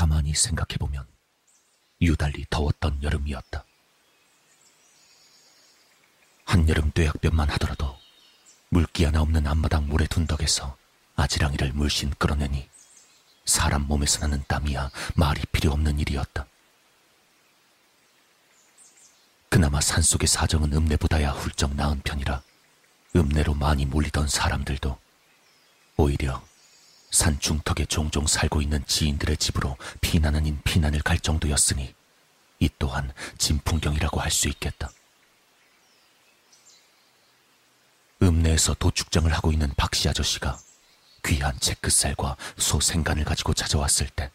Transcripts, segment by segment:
가만히 생각해보면 유달리 더웠던 여름이었다. 한여름 뙤약볕만 하더라도 물기 하나 없는 앞마당 모래 둔덕에서 아지랑이를 물씬 끌어내니 사람 몸에서 나는 땀이야 말이 필요 없는 일이었다. 그나마 산속의 사정은 읍내보다야 훌쩍 나은 편이라 읍내로 많이 몰리던 사람들도 오히려 산 중턱에 종종 살고 있는 지인들의 집으로 피난 아닌 피난을 갈 정도였으니 이 또한 진풍경이라고 할 수 있겠다. 읍내에서 도축장을 하고 있는 박씨 아저씨가 귀한 채끝살과 소 생간을 가지고 찾아왔을 때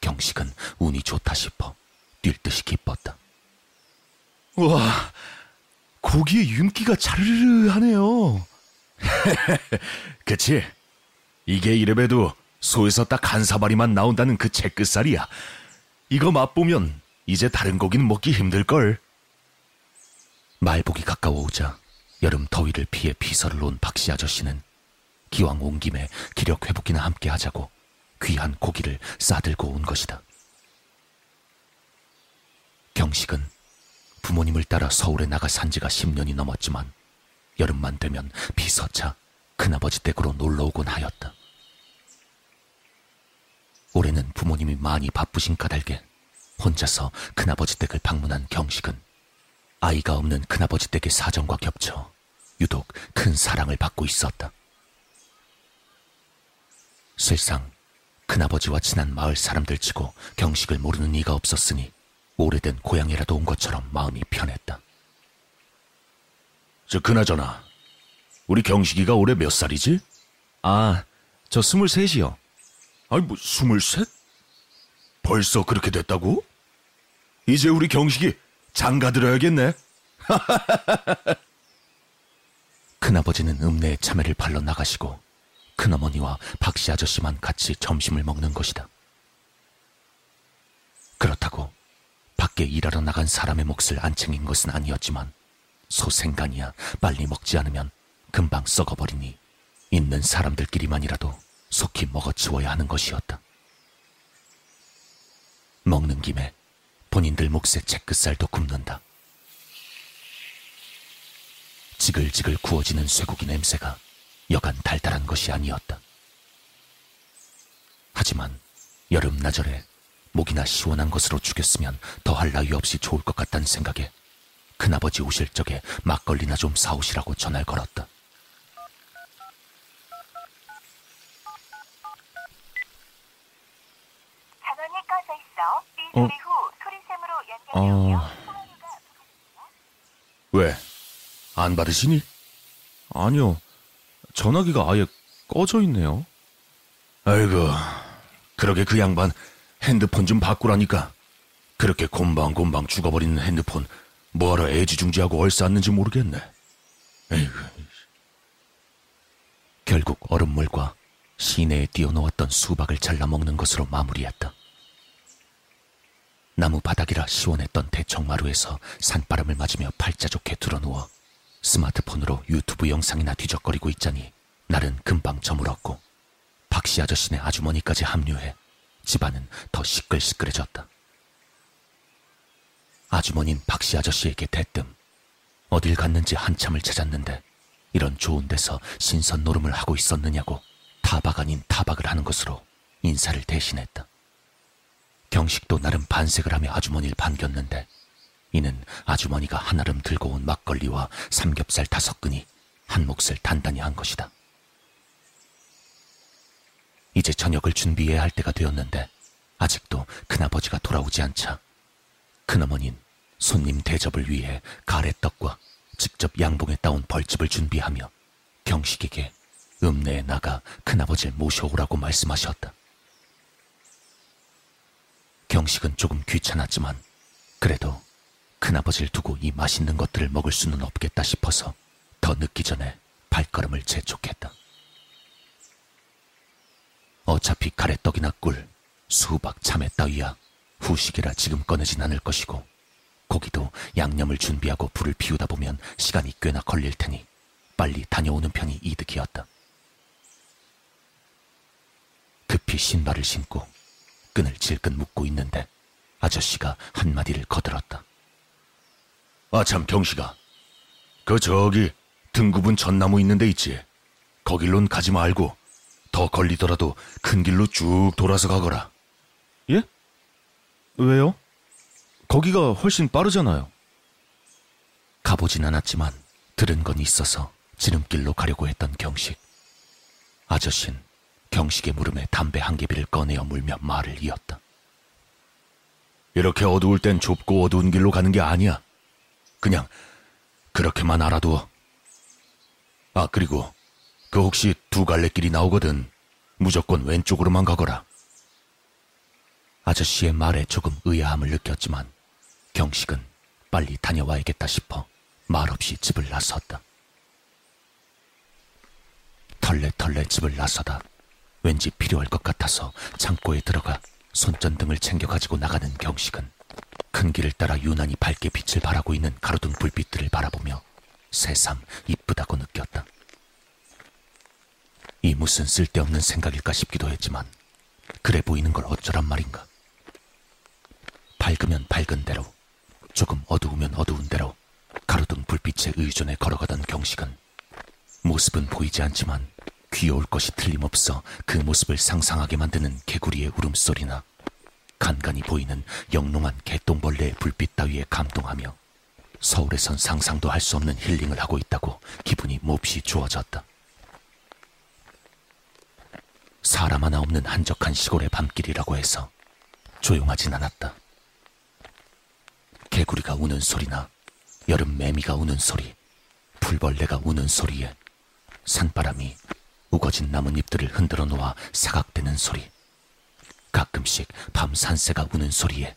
경식은 운이 좋다 싶어 뛸 듯이 기뻤다. 와, 고기의 윤기가 자르르 하네요. 그치? 이게 이래봬도 소에서 딱 한 사마리만 나온다는 그 채끝살이야. 이거 맛보면 이제 다른 고기는 먹기 힘들걸. 말복이 가까워오자 여름 더위를 피해 피서를 온 박씨 아저씨는 기왕 온 김에 기력 회복이나 함께 하자고 귀한 고기를 싸들고 온 것이다. 경식은 부모님을 따라 서울에 나가 산 지가 10년이 넘었지만 여름만 되면 비서차 큰아버지 댁으로 놀러 오곤 하였다. 올해는 부모님이 많이 바쁘신 까닭에 혼자서 큰아버지 댁을 방문한 경식은 아이가 없는 큰아버지 댁의 사정과 겹쳐 유독 큰 사랑을 받고 있었다. 실상 큰아버지와 친한 마을 사람들 치고 경식을 모르는 이가 없었으니 오래된 고향이라도 온 것처럼 마음이 편했다. 저 그나저나 우리 경식이가 올해 몇 살이지? 아, 저 스물셋이요. 아니 뭐 스물셋? 벌써 그렇게 됐다고? 이제 우리 경식이 장가 들어야겠네. 큰아버지는 읍내에 참외를 팔러 나가시고 큰어머니와 박씨 아저씨만 같이 점심을 먹는 것이다. 그렇다고 밖에 일하러 나간 사람의 몫을 안 챙긴 것은 아니었지만 소생간이야 빨리 먹지 않으면 금방 썩어버리니 있는 사람들끼리만이라도 속히 먹어치워야 하는 것이었다. 먹는 김에 본인들 몫의 채끝살도 굽는다. 지글지글 구워지는 쇠고기 냄새가 여간 달달한 것이 아니었다. 하지만 여름 나절에 목이나 시원한 것으로 죽였으면 더할 나위 없이 좋을 것 같다는 생각에 큰아버지 오실 적에 막걸리나 좀 사오시라고 전화를 걸었다. 전원이 꺼져 있 어. 통화료가 왜? 안 받으시니? 아니요. 전화기가 아예 꺼져 있네요. 아이고, 그러게 그 양반 핸드폰 좀 바꾸라니까. 그렇게 곰방곰방 죽어버리는 핸드폰 뭐하러 애지중지하고 얼싸았는지 모르겠네. 에이구, 결국 얼음물과 시내에 띄워놓았던 수박을 잘라 먹는 것으로 마무리했다. 나무 바닥이라 시원했던 대청마루에서 산바람을 맞으며 팔자 좋게 드러누워 스마트폰으로 유튜브 영상이나 뒤적거리고 있자니 날은 금방 저물었고 박씨 아저씨네 아주머니까지 합류해 집안은 더 시끌시끌해졌다. 아주머닌 박씨 아저씨에게 대뜸 어딜 갔는지 한참을 찾았는데 이런 좋은 데서 신선 노름을 하고 있었느냐고 타박 아닌 타박을 하는 것으로 인사를 대신했다. 경식도 나름 반색을 하며 아주머니를 반겼는데 이는 아주머니가 한아름 들고 온 막걸리와 삼겹살 다섯 근이 한 몫을 단단히 한 것이다. 이제 저녁을 준비해야 할 때가 되었는데 아직도 큰아버지가 돌아오지 않자 큰어머닌 손님 대접을 위해 가래떡과 직접 양봉에 따온 벌집을 준비하며 경식에게 읍내에 나가 큰아버지를 모셔오라고 말씀하셨다. 경식은 조금 귀찮았지만 그래도 큰아버지를 두고 이 맛있는 것들을 먹을 수는 없겠다 싶어서 더 늦기 전에 발걸음을 재촉했다. 어차피 가래떡이나 꿀, 수박, 참외 따위야 후식이라 지금 꺼내진 않을 것이고 고기도 양념을 준비하고 불을 피우다 보면 시간이 꽤나 걸릴 테니 빨리 다녀오는 편이 이득이었다. 급히 신발을 신고 끈을 질끈 묶고 있는데 아저씨가 한마디를 거들었다. 아참 경식아. 그 저기 등 굽은 전나무 있는 데 있지. 거길론 가지 말고 더 걸리더라도 큰 길로 쭉 돌아서 가거라. 예? 왜요? 거기가 훨씬 빠르잖아요. 가보진 않았지만 들은 건 있어서 지름길로 가려고 했던 경식. 아저씨는 경식의 물음에 담배 한 개비를 꺼내어 물며 말을 이었다. 이렇게 어두울 땐 좁고 어두운 길로 가는 게 아니야. 그냥 그렇게만 알아두어. 아, 그리고 그 혹시 두 갈래 길이 나오거든. 무조건 왼쪽으로만 가거라. 아저씨의 말에 조금 의아함을 느꼈지만 경식은 빨리 다녀와야겠다 싶어 말없이 집을 나섰다. 털레털레 집을 나서다 왠지 필요할 것 같아서 창고에 들어가 손전등을 챙겨 가지고 나가는 경식은 큰 길을 따라 유난히 밝게 빛을 발하고 있는 가로등 불빛들을 바라보며 새삼 이쁘다고 느꼈다. 이 무슨 쓸데없는 생각일까 싶기도 했지만 그래 보이는 걸 어쩌란 말인가. 밝으면 밝은 대로, 조금 어두우면 어두운 대로 가로등 불빛에 의존해 걸어가던 경식은 모습은 보이지 않지만 귀여울 것이 틀림없어 그 모습을 상상하게 만드는 개구리의 울음소리나 간간히 보이는 영롱한 개똥벌레의 불빛 따위에 감동하며 서울에선 상상도 할 수 없는 힐링을 하고 있다고 기분이 몹시 좋아졌다. 사람 하나 없는 한적한 시골의 밤길이라고 해서 조용하진 않았다. 개구리가 우는 소리나 여름 매미가 우는 소리, 풀벌레가 우는 소리에 산바람이 우거진 나뭇잎들을 흔들어 놓아 사각대는 소리, 가끔씩 밤 산새가 우는 소리에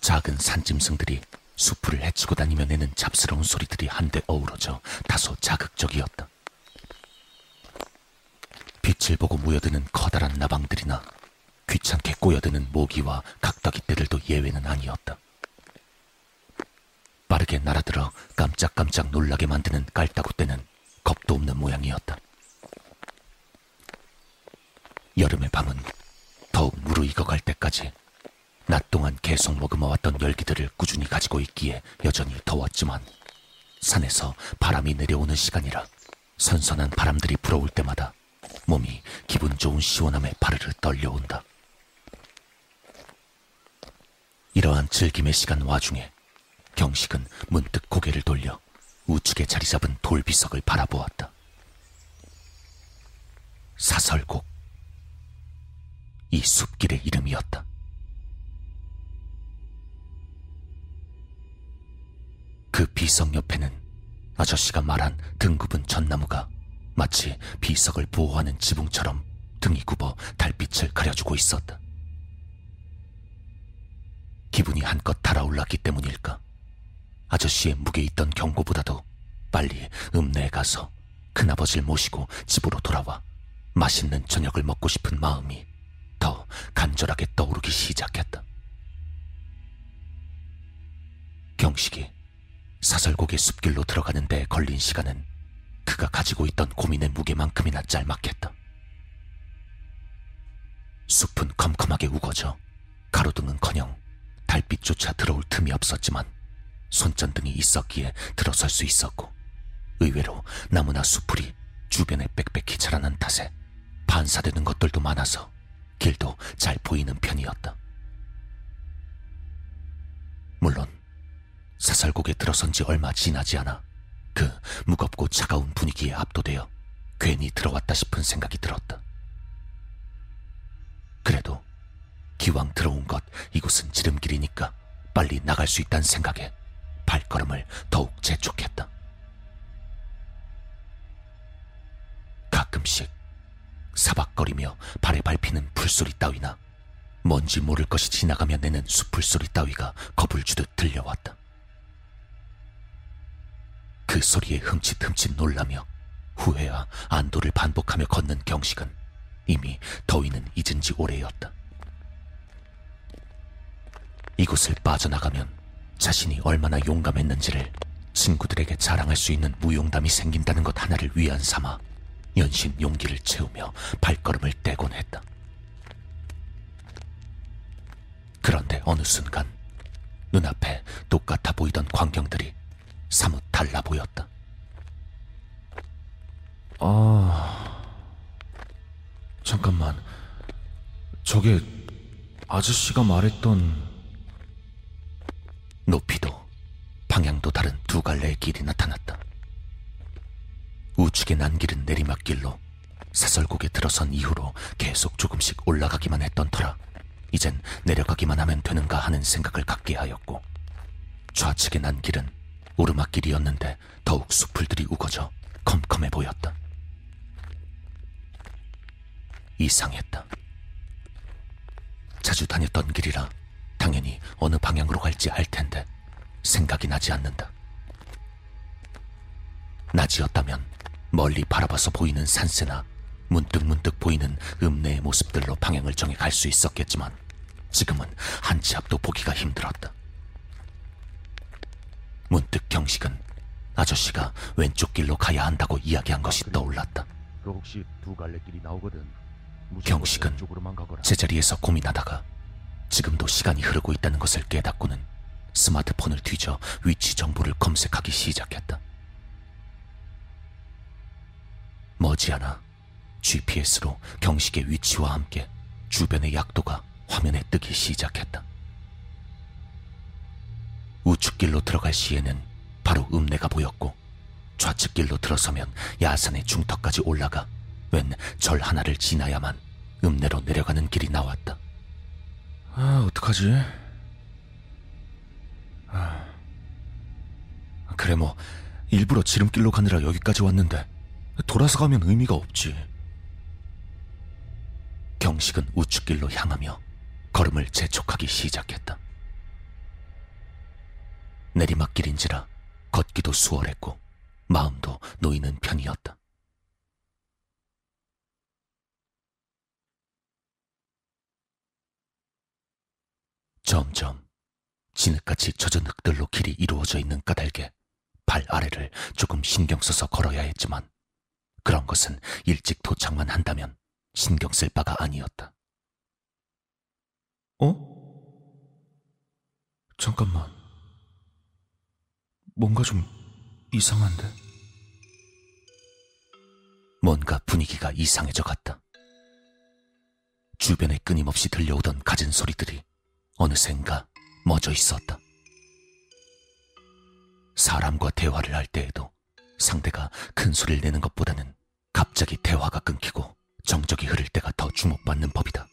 작은 산짐승들이 수풀을 헤치고 다니며 내는 잡스러운 소리들이 한데 어우러져 다소 자극적이었다. 빛을 보고 모여드는 커다란 나방들이나 귀찮게 꼬여드는 모기와 각덕이떼들도 예외는 아니었다. 빠르게 날아들어 깜짝깜짝 놀라게 만드는 깔따구떼는 겁도 없는 모양이었다. 여름의 밤은 더욱 무르익어갈 때까지 낮 동안 계속 머금어왔던 열기들을 꾸준히 가지고 있기에 여전히 더웠지만 산에서 바람이 내려오는 시간이라 선선한 바람들이 불어올 때마다 몸이 기분 좋은 시원함에 바르르 떨려온다. 이러한 즐김의 시간 와중에 경식은 문득 고개를 돌려 우측에 자리 잡은 돌비석을 바라보았다. 사설곡. 이 숲길의 이름이었다. 그 비석 옆에는 아저씨가 말한 등굽은 전나무가 마치 비석을 보호하는 지붕처럼 등이 굽어 달빛을 가려주고 있었다. 기분이 한껏 달아올랐기 때문일까? 아저씨의 무게 있던 경고보다도 빨리 읍내에 가서 큰아버지를 모시고 집으로 돌아와 맛있는 저녁을 먹고 싶은 마음이 더 간절하게 떠오르기 시작했다. 경식이 사설곡의 숲길로 들어가는 데 걸린 시간은 그가 가지고 있던 고민의 무게만큼이나 짤막했다. 숲은 컴컴하게 우거져 가로등은커녕 달빛조차 들어올 틈이 없었지만 손전등이 있었기에 들어설 수 있었고 의외로 나무나 수풀이 주변에 빽빽히 자라난 탓에 반사되는 것들도 많아서 길도 잘 보이는 편이었다. 물론 사설곡에 들어선 지 얼마 지나지 않아 그 무겁고 차가운 분위기에 압도되어 괜히 들어왔다 싶은 생각이 들었다. 그래도 기왕 들어온 것 이곳은 지름길이니까 빨리 나갈 수 있다는 생각에 발걸음을 더욱 재촉했다. 가끔씩 사박거리며 발에 밟히는 풀소리 따위나 뭔지 모를 것이 지나가며 내는 수풀소리 따위가 겁을 주듯 들려왔다. 그 소리에 흠칫흠칫 놀라며 후회와 안도를 반복하며 걷는 경식은 이미 더위는 잊은 지 오래였다. 이곳을 빠져나가면 자신이 얼마나 용감했는지를 친구들에게 자랑할 수 있는 무용담이 생긴다는 것 하나를 위안 삼아 연신 용기를 채우며 발걸음을 떼곤 했다. 그런데 어느 순간 눈앞에 똑같아 보이던 광경들이 사뭇 달라 보였다. 아, 잠깐만. 저게 아저씨가 말했던 높이도 방향도 다른 두 갈래의 길이 나타났다. 우측에 난 길은 내리막길로 사설곡에 들어선 이후로 계속 조금씩 올라가기만 했던 터라 이젠 내려가기만 하면 되는가 하는 생각을 갖게 하였고 좌측에 난 길은 오르막길이었는데 더욱 수풀들이 우거져 컴컴해 보였다. 이상했다. 자주 다녔던 길이라 당연히 어느 방향으로 갈지 알 텐데 생각이 나지 않는다. 낮이었다면 멀리 바라봐서 보이는 산세나 문득 문득 보이는 읍내의 모습들로 방향을 정해 갈 수 있었겠지만 지금은 한 치 앞도 보기가 힘들었다. 문득 경식은 아저씨가 왼쪽 길로 가야 한다고 이야기한 것이 떠올랐다. 그 혹시 두 갈래 길이 나오거든. 무조건 경식은. 제자리에서 고민하다가 지금도 시간이 흐르고 있다는 것을 깨닫고는 스마트폰을 뒤져 위치 정보를 검색하기 시작했다. 머지않아 GPS로 경식의 위치와 함께 주변의 약도가 화면에 뜨기 시작했다. 우측길로 들어갈 시에는 바로 읍내가 보였고 좌측길로 들어서면 야산의 중턱까지 올라가 웬 절 하나를 지나야만 읍내로 내려가는 길이 나왔다. 아, 어떡하지? 아, 그래 뭐 일부러 지름길로 가느라 여기까지 왔는데 돌아서 가면 의미가 없지. 경식은 우측길로 향하며 걸음을 재촉하기 시작했다. 내리막길인지라 걷기도 수월했고 마음도 놓이는 편이었다. 점점 진흙같이 젖은 흙들로 길이 이루어져 있는 까닭에 발 아래를 조금 신경 써서 걸어야 했지만 그런 것은 일찍 도착만 한다면 신경 쓸 바가 아니었다. 어? 잠깐만. 뭔가 좀 이상한데? 뭔가 분위기가 이상해져 갔다. 주변에 끊임없이 들려오던 갖은 소리들이 어느샌가 멎어 있었다. 사람과 대화를 할 때에도 상대가 큰 소리를 내는 것보다는 갑자기 대화가 끊기고 정적이 흐를 때가 더 주목받는 법이다.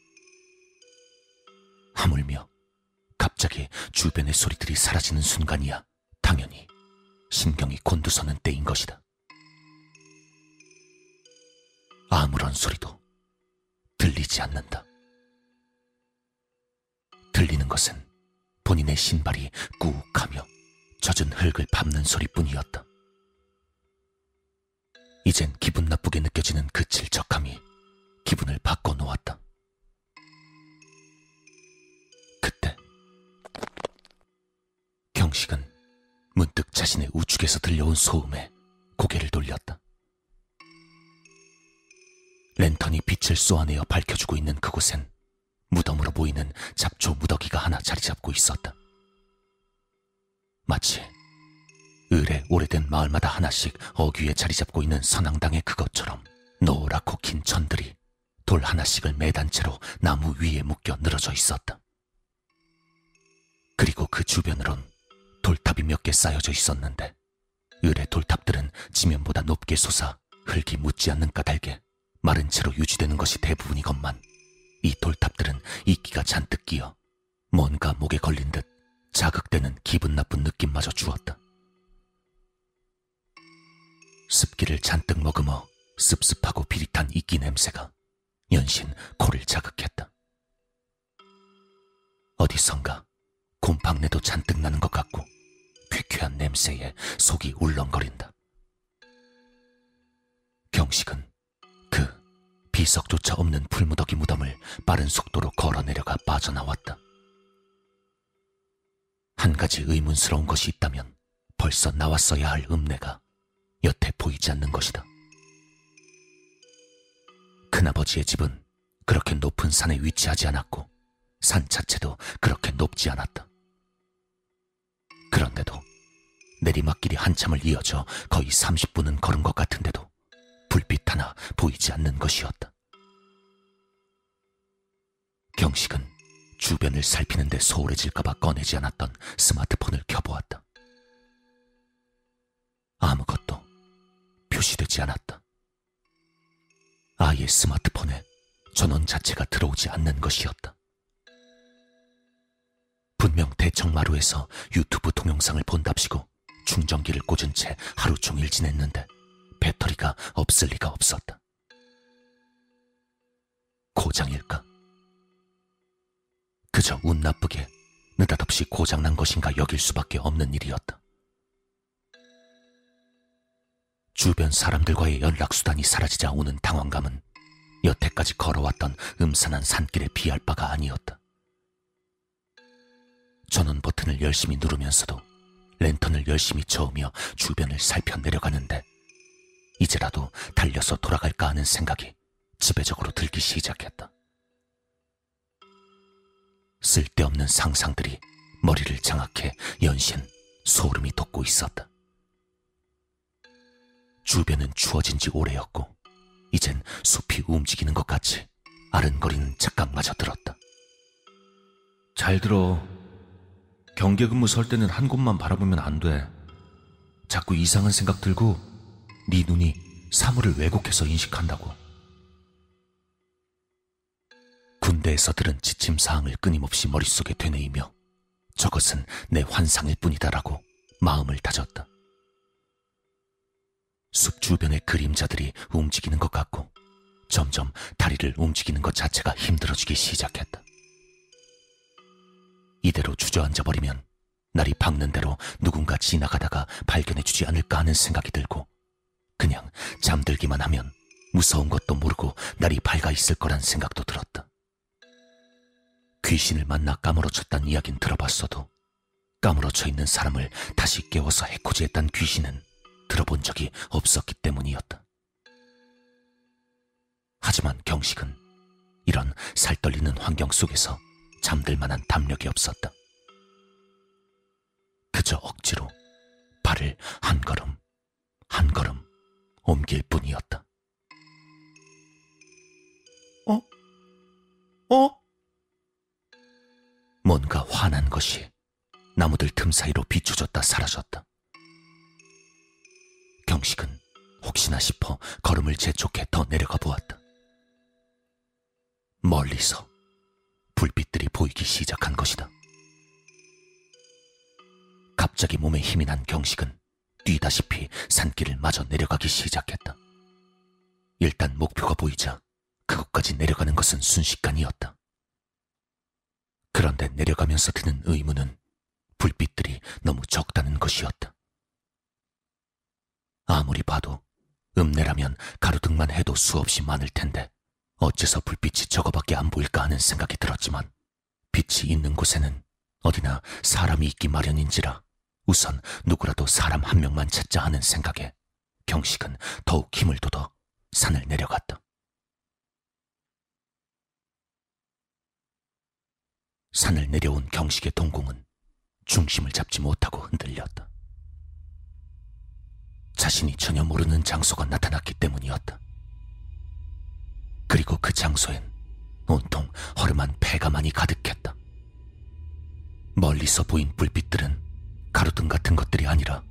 하물며 갑자기 주변의 소리들이 사라지는 순간이야 당연히 신경이 곤두서는 때인 것이다. 아무런 소리도 들리지 않는다. 들리는 것은 본인의 신발이 꾹하며 젖은 흙을 밟는 소리뿐이었다. 이젠 기분 나쁘게 느껴지는 그 질척함이 기분을 바꿔놓았다. 그때 경식은 문득 자신의 우측에서 들려온 소음에 고개를 돌렸다. 랜턴이 빛을 쏘아내어 밝혀주고 있는 그곳엔 무덤으로 보이는 잡초 무더기가 하나 자리 잡고 있었다. 마치 을의 오래된 마을마다 하나씩 어귀에 자리 잡고 있는 선앙당의 그것처럼 노랗고 긴 천들이 돌 하나씩을 매단 채로 나무 위에 묶여 늘어져 있었다. 그리고 그 주변으론 돌탑이 몇 개 쌓여져 있었는데 을의 돌탑들은 지면보다 높게 솟아 흙이 묻지 않는 까닭에 마른 채로 유지되는 것이 대부분이건만 이 돌탑들은 이끼가 잔뜩 끼어 뭔가 목에 걸린 듯 자극되는 기분 나쁜 느낌마저 주었다. 습기를 잔뜩 머금어 습습하고 비릿한 이끼 냄새가 연신 코를 자극했다. 어디선가 곰팡내도 잔뜩 나는 것 같고 쾌쾌한 냄새에 속이 울렁거린다. 경식은 그 비석조차 없는 풀무더기 무덤을 빠른 속도로 걸어 내려가 빠져나왔다. 한 가지 의문스러운 것이 있다면 벌써 나왔어야 할 읍내가 여태 보이지 않는 것이다. 큰아버지의 집은 그렇게 높은 산에 위치하지 않았고 산 자체도 그렇게 높지 않았다. 그런데도 내리막길이 한참을 이어져 거의 30분은 걸은 것 같은데도 불빛 하나 보이지 않는 것이었다. 경식은 주변을 살피는데 소홀해질까봐 꺼내지 않았던 스마트폰을 켜보았다. 아무것도 표시되지 않았다. 아예 스마트폰에 전원 자체가 들어오지 않는 것이었다. 분명 대청마루에서 유튜브 동영상을 본답시고 충전기를 꽂은 채 하루 종일 지냈는데 배터리가 없을 리가 없었다. 고장일까? 그저 운 나쁘게 느닷없이 고장난 것인가 여길 수밖에 없는 일이었다. 주변 사람들과의 연락수단이 사라지자 오는 당황감은 여태까지 걸어왔던 음산한 산길에 비할 바가 아니었다. 전원 버튼을 열심히 누르면서도 랜턴을 열심히 저으며 주변을 살펴 내려가는데 이제라도 달려서 돌아갈까 하는 생각이 지배적으로 들기 시작했다. 쓸데없는 상상들이 머리를 장악해 연신 소름이 돋고 있었다. 주변은 추워진 지 오래였고, 이젠 숲이 움직이는 것 같이 아른거리는 착각마저 들었다. 잘 들어. 경계 근무 설 때는 한 곳만 바라보면 안 돼. 자꾸 이상한 생각 들고 네 눈이 사물을 왜곡해서 인식한다고. 군대에서 들은 지침 사항을 끊임없이 머릿속에 되뇌이며 저것은 내 환상일 뿐이다라고 마음을 다졌다. 숲 주변의 그림자들이 움직이는 것 같고 점점 다리를 움직이는 것 자체가 힘들어지기 시작했다. 이대로 주저앉아 버리면 날이 밝는 대로 누군가 지나가다가 발견해주지 않을까 하는 생각이 들고 그냥 잠들기만 하면 무서운 것도 모르고 날이 밝아 있을 거란 생각도 들었다. 귀신을 만나 까무러쳤단 이야긴 들어봤어도 까무러쳐 있는 사람을 다시 깨워서 해코지했단 귀신은 들어본 적이 없었기 때문이었다. 하지만 경식은 이런 살떨리는 환경 속에서 잠들 만한 담력이 없었다. 그저 억지로 발을 한 걸음, 한 걸음 옮길 뿐이었다. 어? 어? 뭔가 환한 것이 나무들 틈 사이로 비춰졌다 사라졌다. 경식은 혹시나 싶어 걸음을 재촉해 더 내려가 보았다. 멀리서 불빛들이 보이기 시작한 것이다. 갑자기 몸에 힘이 난 경식은 뛰다시피 산길을 마저 내려가기 시작했다. 일단 목표가 보이자 그곳까지 내려가는 것은 순식간이었다. 그런데 내려가면서 드는 의문은 불빛들이 너무 적다는 것이었다. 아무리 봐도 읍내라면 가로등만 해도 수없이 많을 텐데 어째서 불빛이 저거밖에 안 보일까 하는 생각이 들었지만 빛이 있는 곳에는 어디나 사람이 있기 마련인지라 우선 누구라도 사람 한 명만 찾자 하는 생각에 경식은 더욱 힘을 돋아 산을 내려갔다. 산을 내려온 경식의 동공은 중심을 잡지 못하고 흔들렸다. 자신이 전혀 모르는 장소가 나타났기 때문이었다. 그리고 그 장소엔 온통 허름한 폐가만이 가득했다. 멀리서 보인 불빛들은 가로등 같은 것들이 아니라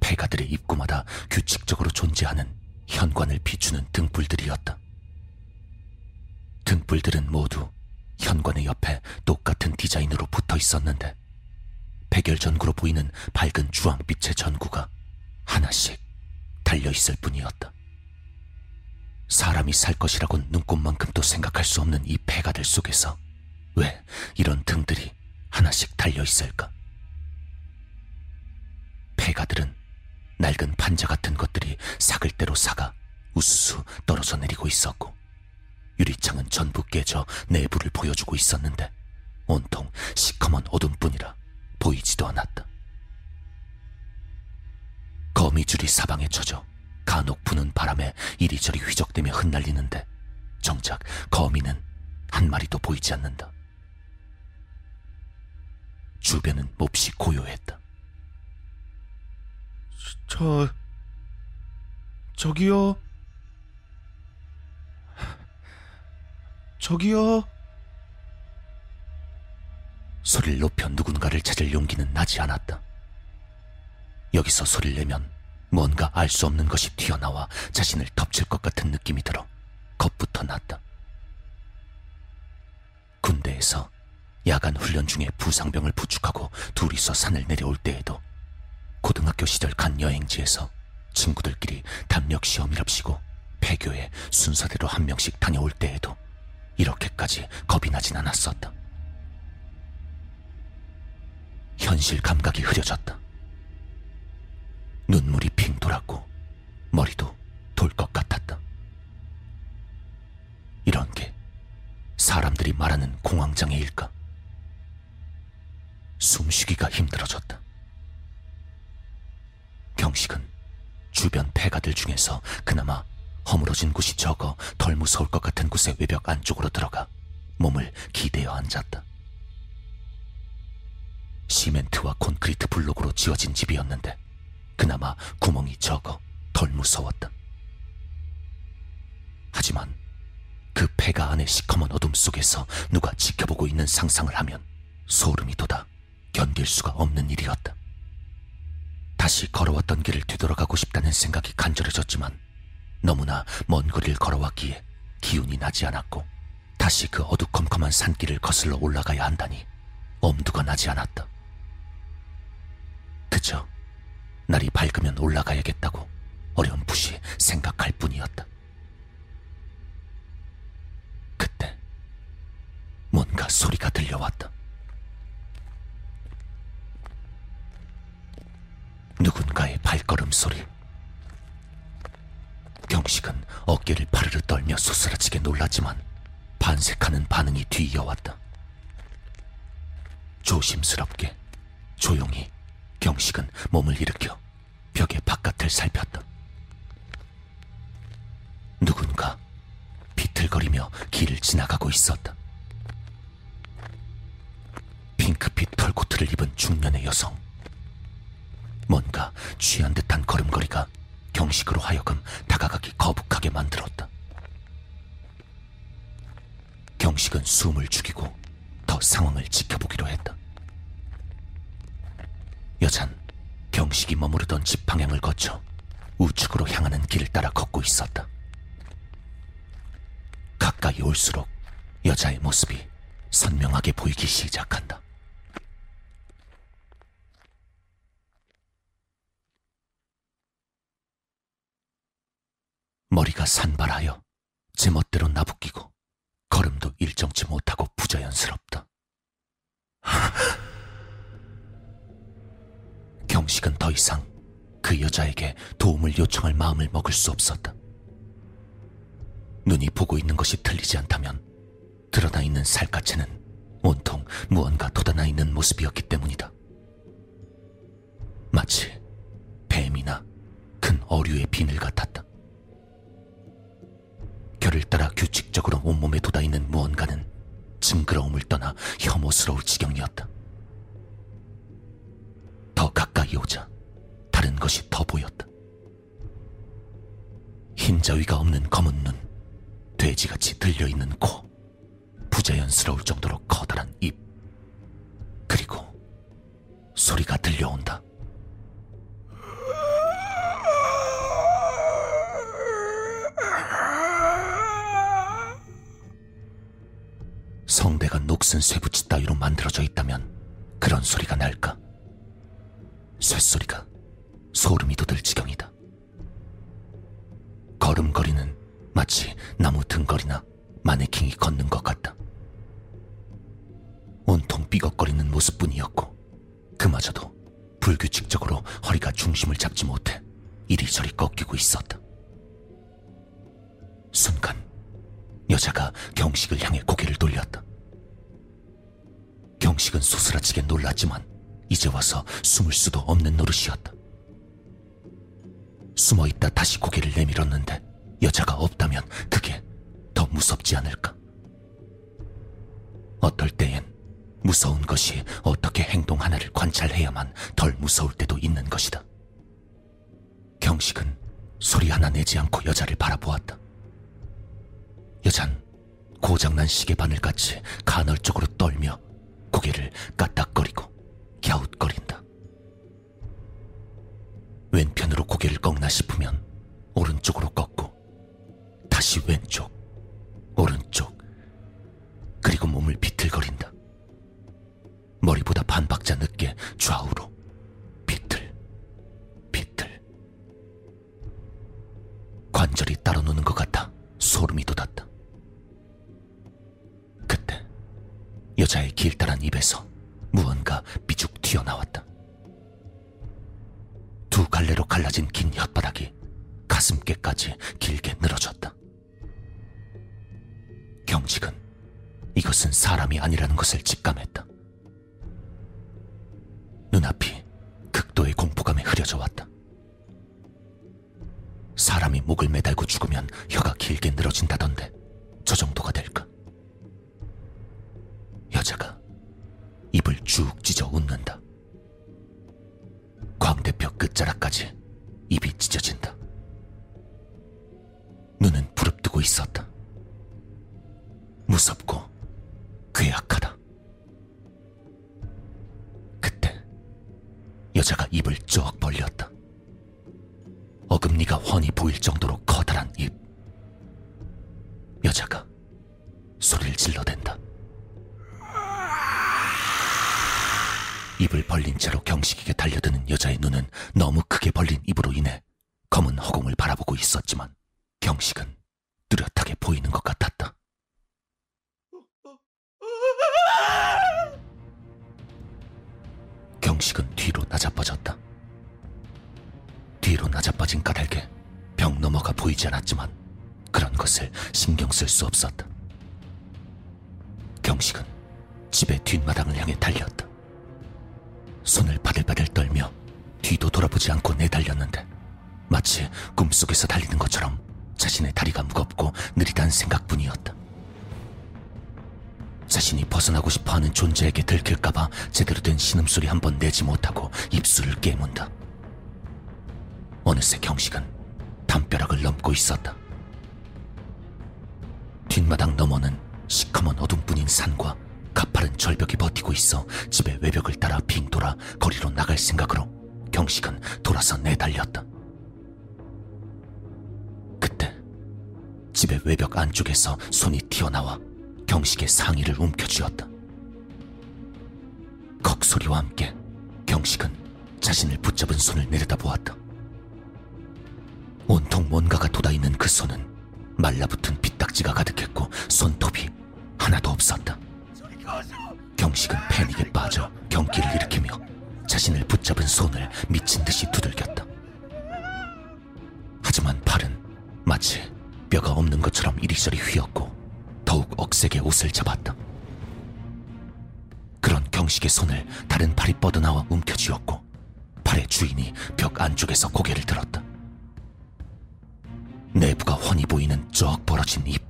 폐가들의 입구마다 규칙적으로 존재하는 현관을 비추는 등불들이었다. 등불들은 모두 현관의 옆에 똑같은 디자인으로 붙어 있었는데 백열전구로 보이는 밝은 주황빛의 전구가 하나씩 달려 있을 뿐이었다. 사람이 살 것이라곤 눈꼽만큼도 생각할 수 없는 이 폐가들 속에서 왜 이런 등들이 하나씩 달려 있을까? 폐가들은 낡은 판자 같은 것들이 사글 대로 사가 우수수 떨어져 내리고 있었고 유리창은 전부 깨져 내부를 보여주고 있었는데 온통 시커먼 어둠뿐이라 보이지도 않았다. 거미줄이 사방에 쳐져 간혹 부는 바람에 이리저리 휘적대며 흩날리는데 정작 거미는 한 마리도 보이지 않는다. 주변은 몹시 고요했다. 저, 저기요. 저기요. 소리를 높여 누군가를 찾을 용기는 나지 않았다. 여기서 소리를 내면 뭔가 알 수 없는 것이 튀어나와 자신을 덮칠 것 같은 느낌이 들어 겁부터 났다. 군대에서 야간 훈련 중에 부상병을 부축하고 둘이서 산을 내려올 때에도 고등학교 시절 간 여행지에서 친구들끼리 담력 시험이랍시고 폐교에 순서대로 한 명씩 다녀올 때에도 이렇게까지 겁이 나진 않았었다. 현실 감각이 흐려졌다. 눈물이 핑 돌았고 머리도 돌 것 같았다. 이런 게 사람들이 말하는 공황장애일까? 숨쉬기가 힘들어졌다. 경식은 주변 폐가들 중에서 그나마 허물어진 곳이 적어 덜 무서울 것 같은 곳의 외벽 안쪽으로 들어가 몸을 기대어 앉았다. 시멘트와 콘크리트 블록으로 지어진 집이었는데 그나마 구멍이 적어 덜 무서웠다. 하지만 그 폐가 안의 시커먼 어둠 속에서 누가 지켜보고 있는 상상을 하면 소름이 돋아 견딜 수가 없는 일이었다. 다시 걸어왔던 길을 되돌아가고 싶다는 생각이 간절해졌지만 너무나 먼 거리를 걸어왔기에 기운이 나지 않았고 다시 그 어두컴컴한 산길을 거슬러 올라가야 한다니 엄두가 나지 않았다. 그저 날이 밝으면 올라가야겠다고 어렴풋이 생각할 뿐이었다. 그때 뭔가 소리가 들려왔다. 누군가의 발걸음 소리. 경식은 어깨를 파르르 떨며 소스라치게 놀랐지만 반색하는 반응이 뒤이어왔다. 조심스럽게 조용히 경식은 몸을 일으켜 벽의 바깥을 살폈다. 누군가 비틀거리며 길을 지나가고 있었다. 핑크빛 털코트를 입은 중년의 여성. 뭔가 취한 듯한 걸음걸이가 경식으로 하여금 다가가기 거북하게 만들었다. 경식은 숨을 죽이고 더 상황을 지켜보기로 했다. 여잔 경식이 머무르던 집 방향을 거쳐 우측으로 향하는 길을 따라 걷고 있었다. 가까이 올수록 여자의 모습이 선명하게 보이기 시작한다. 머리가 산발하여 제멋대로 나부끼고 걸음도 일정치 못하고 부자연스럽다. 경식은 더 이상 그 여자에게 도움을 요청할 마음을 먹을 수 없었다. 눈이 보고 있는 것이 틀리지 않다면 드러나 있는 살갗에는 온통 무언가 돋아나 있는 모습이었기 때문이다. 마치 뱀이나 큰 어류의 비늘 같았다. 결을 따라 규칙적으로 온몸에 돋아 있는 무언가는 징그러움을 떠나 혐오스러울 지경이었다. 더 가까이 오자 다른 것이 더 보였다. 흰자위가 없는 검은 눈, 돼지같이 들려있는 코, 부자연스러울 정도로 커다란 입, 그리고 소리가 들려온다. 성대가 녹슨 쇠붙이 따위로 만들어져 있다면 그런 소리가 날까? 쇳소리가 소름이 돋을 지경이다. 걸음걸이는 마치 나무 등걸이나 마네킹이 걷는 것 같다. 온통 삐걱거리는 모습뿐이었고 그마저도 불규칙적으로 허리가 중심을 잡지 못해 이리저리 꺾이고 있었다. 순간 여자가 경식을 향해 고개를 돌렸다. 경식은 소스라치게 놀랐지만 이제 와서 숨을 수도 없는 노릇이었다. 숨어 있다 다시 고개를 내밀었는데 여자가 없다면 그게 더 무섭지 않을까? 어떨 때엔 무서운 것이 어떻게 행동하는 무서울 때도 있는 것이다. 경식은 소리 하나 내지 않고 여자를 바라보았다. 여잔 고장난 시계 바늘 같이 간헐적으로 떨며 고개를 까딱거리 싶으면 오른쪽으로 않았지만 그런 것을 신경 쓸 수 없었다. 경식은 집의 뒷마당을 향해 달렸다. 손을 바들바들 떨며 뒤도 돌아보지 않고 내달렸는데 마치 꿈속에서 달리는 것처럼 자신의 다리가 무겁고 느리다는 생각뿐이었다. 자신이 벗어나고 싶어하는 존재에게 들킬까봐 제대로 된 신음소리 한 번 내지 못하고 입술을 깨문다. 어느새 경식은 담벼락을 넘고 있었다. 뒷마당 너머는 시커먼 어둠뿐인 산과 가파른 절벽이 버티고 있어 집의 외벽을 따라 빙 돌아 거리로 나갈 생각으로 경식은 돌아서 내달렸다. 그때 집의 외벽 안쪽에서 손이 튀어나와 경식의 상의를 움켜쥐었다. 컥 소리와 함께 경식은 자신을 붙잡은 손을 내려다보았다. 온통 뭔가가 돋아있는 그 손은 말라붙은 빗딱지가 가득했고 손톱이 하나도 없었다. 경식은 패닉에 빠져 경기를 일으키며 자신을 붙잡은 손을 미친 듯이 두들겼다. 하지만 팔은 마치 뼈가 없는 것처럼 이리저리 휘었고 더욱 억세게 옷을 잡았다. 그런 경식의 손을 다른 팔이 뻗어나와 움켜쥐었고 팔의 주인이 벽 안쪽에서 고개를 들었다. 내부가 훤히 보이는 쩍 벌어진 입,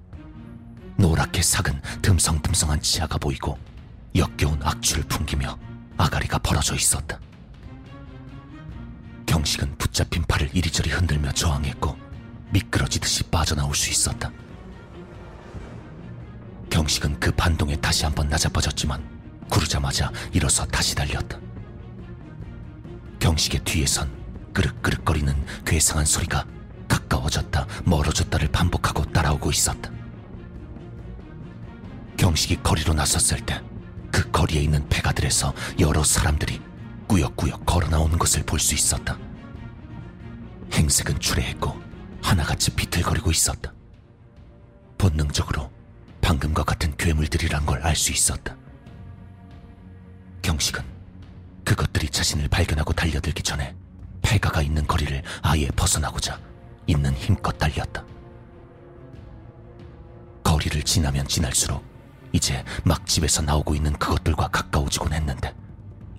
노랗게 삭은 듬성듬성한 치아가 보이고 역겨운 악취를 풍기며 아가리가 벌어져 있었다. 경식은 붙잡힌 팔을 이리저리 흔들며 저항했고 미끄러지듯이 빠져나올 수 있었다. 경식은 그 반동에 다시 한번 낮아빠졌지만 구르자마자 일어서 다시 달렸다. 경식의 뒤에선 끄륵끄륵거리는 괴상한 소리가 가까워졌다 멀어졌다를 반복하고 따라오고 있었다. 경식이 거리로 나섰을 때 그 거리에 있는 폐가들에서 여러 사람들이 꾸역꾸역 걸어 나오는 것을 볼 수 있었다. 행색은 추레했고 하나같이 비틀거리고 있었다. 본능적으로 방금과 같은 괴물들이란 걸 알 수 있었다. 경식은 그것들이 자신을 발견하고 달려들기 전에 폐가가 있는 거리를 아예 벗어나고자 있는 힘껏 달렸다. 거리를 지나면 지날수록 이제 막 집에서 나오고 있는 그것들과 가까워지곤 했는데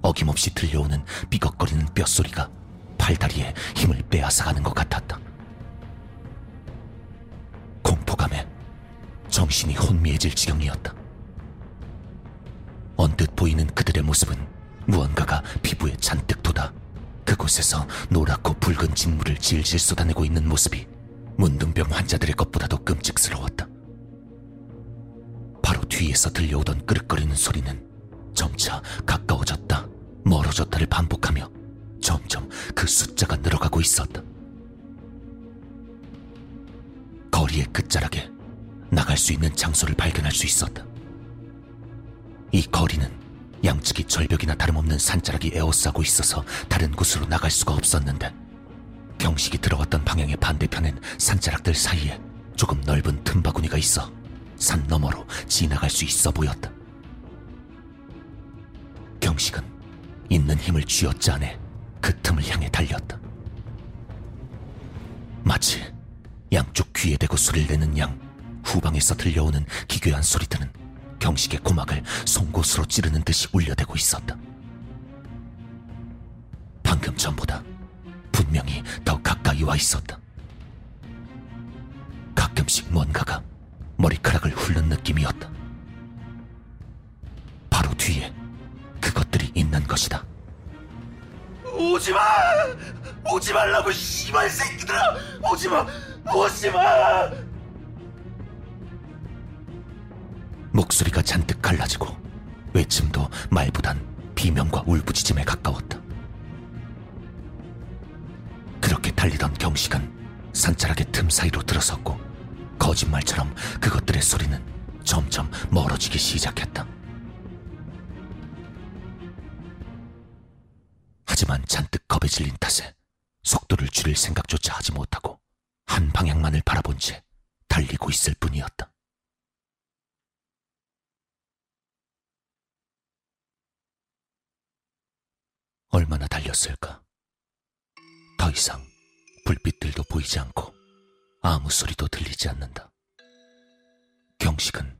어김없이 들려오는 삐걱거리는 뼛소리가 팔다리에 힘을 빼앗아가는 것 같았다. 공포감에 정신이 혼미해질 지경이었다. 언뜻 보이는 그들의 모습은 무언가가 피부에 잔뜩 돋아 그곳에서 노랗고 붉은 진물을 질질 쏟아내고 있는 모습이 문둥병 환자들의 것보다도 끔찍스러웠다. 바로 뒤에서 들려오던 끄륵거리는 소리는 점차 가까워졌다, 멀어졌다를 반복하며 점점 그 숫자가 늘어가고 있었다. 거리의 끝자락에 나갈 수 있는 장소를 발견할 수 있었다. 이 거리는 양측이 절벽이나 다름없는 산자락이 에워싸고 있어서 다른 곳으로 나갈 수가 없었는데 경식이 들어왔던 방향의 반대편엔 산자락들 사이에 조금 넓은 틈바구니가 있어 산 너머로 지나갈 수 있어 보였다. 경식은 있는 힘을 쥐어짜내 그 틈을 향해 달렸다. 마치 양쪽 귀에 대고 소리를 내는 양 후방에서 들려오는 기괴한 소리들은 경식의 고막을 송곳으로 찌르는 듯이 울려대고 있었다. 방금 전보다 분명히 더 가까이 와 있었다. 가끔씩 뭔가가 머리카락을 훑는 느낌이었다. 바로 뒤에 그것들이 있는 것이다. 오지 마! 오지 말라고 씨발 새끼들아! 오지 마! 오지 마! 목소리가 잔뜩 갈라지고 외침도 말보단 비명과 울부짖음에 가까웠다. 그렇게 달리던 경식은 산자락의 틈 사이로 들어섰고 거짓말처럼 그것들의 소리는 점점 멀어지기 시작했다. 하지만 잔뜩 겁에 질린 탓에 속도를 줄일 생각조차 하지 못하고 한 방향만을 바라본 채 달리고 있을 뿐이었다. 얼마나 달렸을까? 더 이상 불빛들도 보이지 않고 아무 소리도 들리지 않는다. 경식은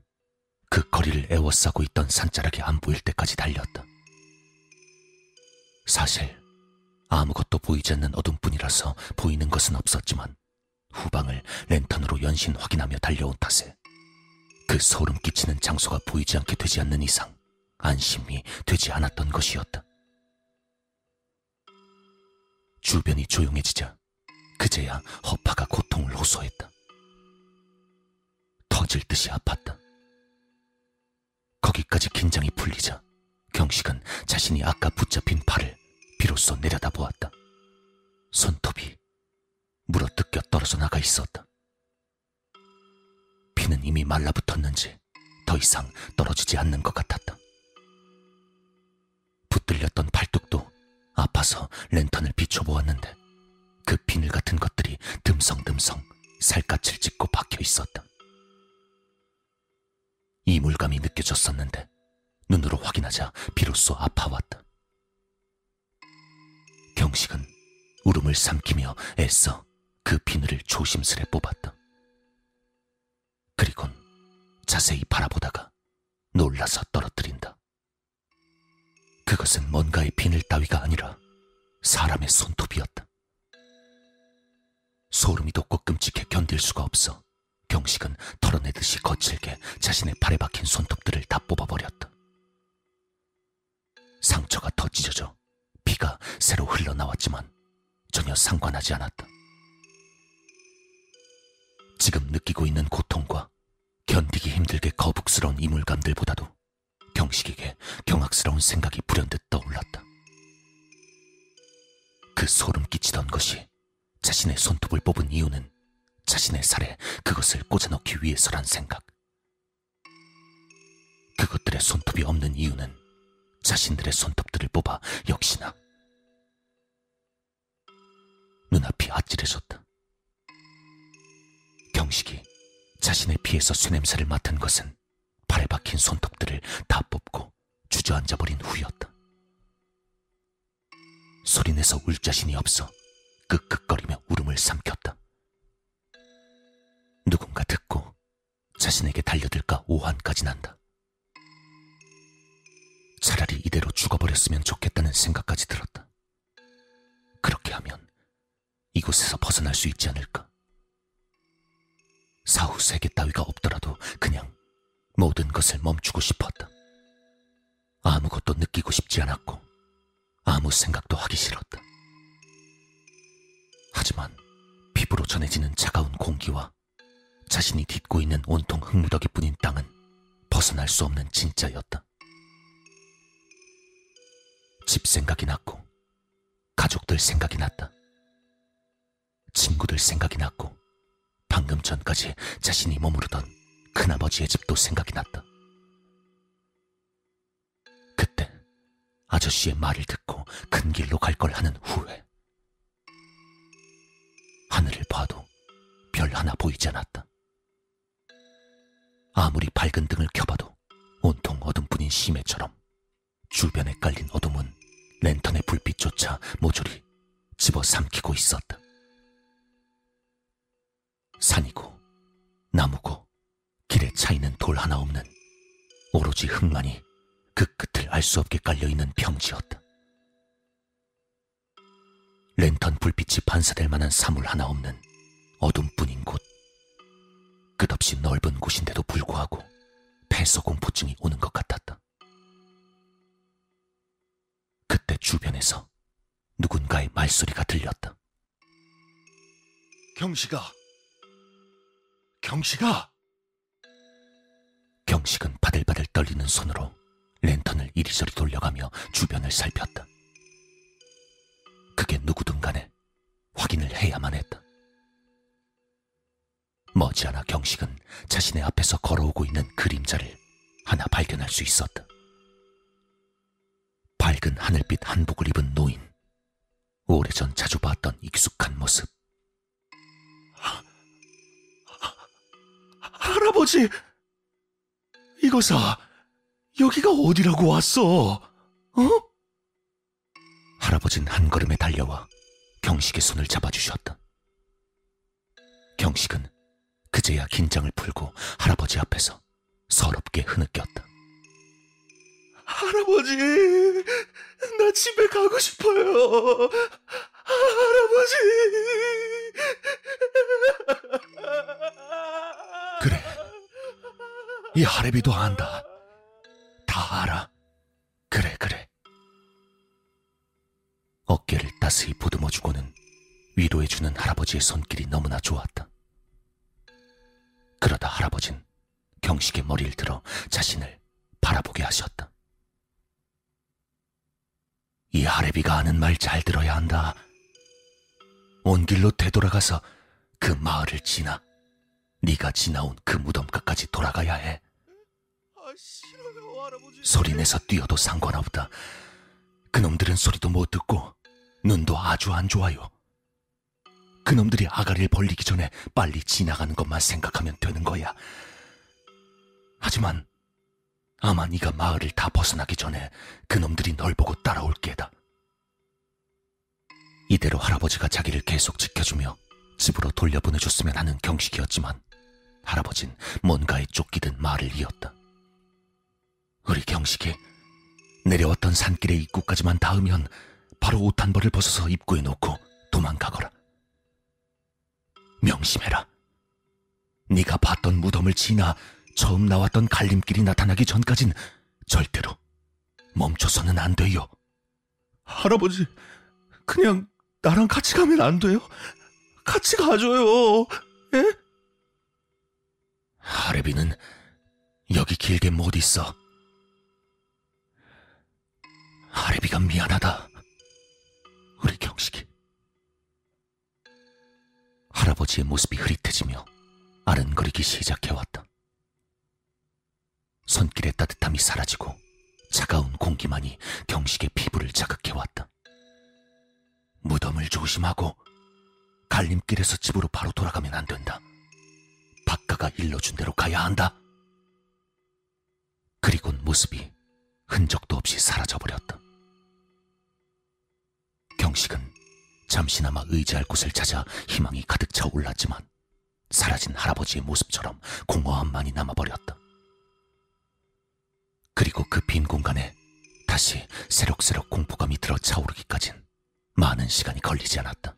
그 거리를 에워싸고 있던 산자락이 안 보일 때까지 달렸다. 사실 아무것도 보이지 않는 어둠뿐이라서 보이는 것은 없었지만 후방을 랜턴으로 연신 확인하며 달려온 탓에 그 소름 끼치는 장소가 보이지 않게 되지 않는 이상 안심이 되지 않았던 것이었다. 주변이 조용해지자 그제야 허파가 고통을 호소했다. 터질 듯이 아팠다. 거기까지 긴장이 풀리자 경식은 자신이 아까 붙잡힌 팔을 비로소 내려다보았다. 손톱이 물어뜯겨 떨어져 나가 있었다. 피는 이미 말라붙었는지 더 이상 떨어지지 않는 것 같았다. 붙들렸던 팔뚝도 아파서 랜턴을 비춰보았는데 그 비늘 같은 것들이 듬성듬성 살갗을 찢고 박혀 있었다. 이물감이 느껴졌었는데 눈으로 확인하자 비로소 아파왔다. 경식은 울음을 삼키며 애써 그 비늘을 조심스레 뽑았다. 그리곤 자세히 바라보다가 놀라서 떨어뜨린다. 그것은 뭔가의 비늘 따위가 아니라 사람의 손톱이었다. 소름이 돋고 끔찍해 견딜 수가 없어 경식은 털어내듯이 거칠게 자신의 팔에 박힌 손톱들을 다 뽑아버렸다. 상처가 더 찢어져 피가 새로 흘러나왔지만 전혀 상관하지 않았다. 지금 느끼고 있는 고통과 견디기 힘들게 거북스러운 이물감들보다도 경식에게 경악스러운 생각이 불현듯 떠올랐다. 그 소름 끼치던 것이 자신의 손톱을 뽑은 이유는 자신의 살에 그것을 꽂아넣기 위해서란 생각. 그것들의 손톱이 없는 이유는 자신들의 손톱들을 뽑아 역시나 눈앞이 아찔해졌다. 경식이 자신의 피에서 쇠냄새를 맡은 것은 발에 박힌 손톱들을 다 뽑고 주저앉아 버린 후였다. 소리내서 울 자신이 없어 끄끄거리며 울음을 삼켰다. 누군가 듣고 자신에게 달려들까 오한까지 난다. 차라리 이대로 죽어버렸으면 좋겠다는 생각까지 들었다. 그렇게 하면 이곳에서 벗어날 수 있지 않을까? 사후 세계 따위가 없더라도 그냥 모든 것을 멈추고 싶었다. 아무것도 느끼고 싶지 않았고 아무 생각도 하기 싫었다. 하지만 피부로 전해지는 차가운 공기와 자신이 딛고 있는 온통 흙무더기 뿐인 땅은 벗어날 수 없는 진짜였다. 집 생각이 났고, 가족들 생각이 났다. 친구들 생각이 났고, 방금 전까지 자신이 머무르던 큰아버지의 집도 생각이 났다. 그때 아저씨의 말을 듣고 큰 길로 갈 걸 하는 후회. 하늘을 봐도 별 하나 보이지 않았다. 아무리 밝은 등을 켜봐도 온통 어둠뿐인 심해처럼 주변에 깔린 어둠은 랜턴의 불빛조차 모조리 집어삼키고 있었다. 산이고 나무고 길에 차이는 돌 하나 없는 오로지 흙만이 그 끝을 알 수 없게 깔려있는 평지였다. 랜턴 불빛이 반사될 만한 사물 하나 없는 어둠뿐인 곳. 끝없이 넓은 곳인데도 불구하고 폐소 공포증이 오는 것 같았다. 그때 주변에서 누군가의 말소리가 들렸다. 경식아. 경식아. 경식은 바들바들 떨리는 손으로 랜턴을 이리저리 돌려가며 주변을 살폈다. 그게 누구든 간에 확인을 해야만 했다. 머지않아 경식은 자신의 앞에서 걸어오고 있는 그림자를 하나 발견할 수 있었다. 밝은 하늘빛 한복을 입은 노인. 오래전 자주 봤던 익숙한 모습. 할아버지. 이거사. 여기가 어디라고 왔어? 어? 할아버진 한 걸음에 달려와 경식의 손을 잡아주셨다. 경식은 그제야 긴장을 풀고 할아버지 앞에서 서럽게 흐느꼈다. 할아버지, 나 집에 가고 싶어요. 할아버지. 그래, 이 할애비도 안다. 다 알아. 그래, 그래. 어깨를 따스히 보듬어주고는 위로해주는 할아버지의 손길이 너무나 좋았다. 그러다 할아버진 경식의 머리를 들어 자신을 바라보게 하셨다. 이 할애비가 하는 말 잘 들어야 한다. 온 길로 되돌아가서 그 마을을 지나 네가 지나온 그 무덤가까지 돌아가야 해. 아, 싫어요, 할아버지. 소리내서 뛰어도 상관없다. 그놈들은 소리도 못 듣고 눈도 아주 안 좋아요. 그놈들이 아가리를 벌리기 전에 빨리 지나가는 것만 생각하면 되는 거야. 하지만 아마 네가 마을을 다 벗어나기 전에 그놈들이 널 보고 따라올 게다. 이대로 할아버지가 자기를 계속 지켜주며 집으로 돌려보내줬으면 하는 경식이었지만 할아버진 뭔가에 쫓기듯 말을 이었다. 우리 경식이 내려왔던 산길의 입구까지만 닿으면 바로 옷 한 벌을 벗어서 입구에 놓고 도망가거라. 명심해라. 네가 봤던 무덤을 지나 처음 나왔던 갈림길이 나타나기 전까진 절대로 멈춰서는 안 돼요. 할아버지, 그냥 나랑 같이 가면 안 돼요? 같이 가줘요. 예? 하레비는 여기 길게 못 있어. 하레비가 미안하다. 우리 경식이. 할아버지의 모습이 흐릿해지며 아른거리기 시작해왔다. 손길의 따뜻함이 사라지고 차가운 공기만이 경식의 피부를 자극해왔다. 무덤을 조심하고 갈림길에서 집으로 바로 돌아가면 안 된다. 박가가 일러준 대로 가야 한다. 그리곤 모습이 흔적도 없이 사라져버렸다. 경식은 잠시나마 의지할 곳을 찾아 희망이 가득 차 올랐지만 사라진 할아버지의 모습처럼 공허함만이 남아버렸다. 그리고 그 빈 공간에 다시 새록새록 공포감이 들어 차오르기까진 많은 시간이 걸리지 않았다.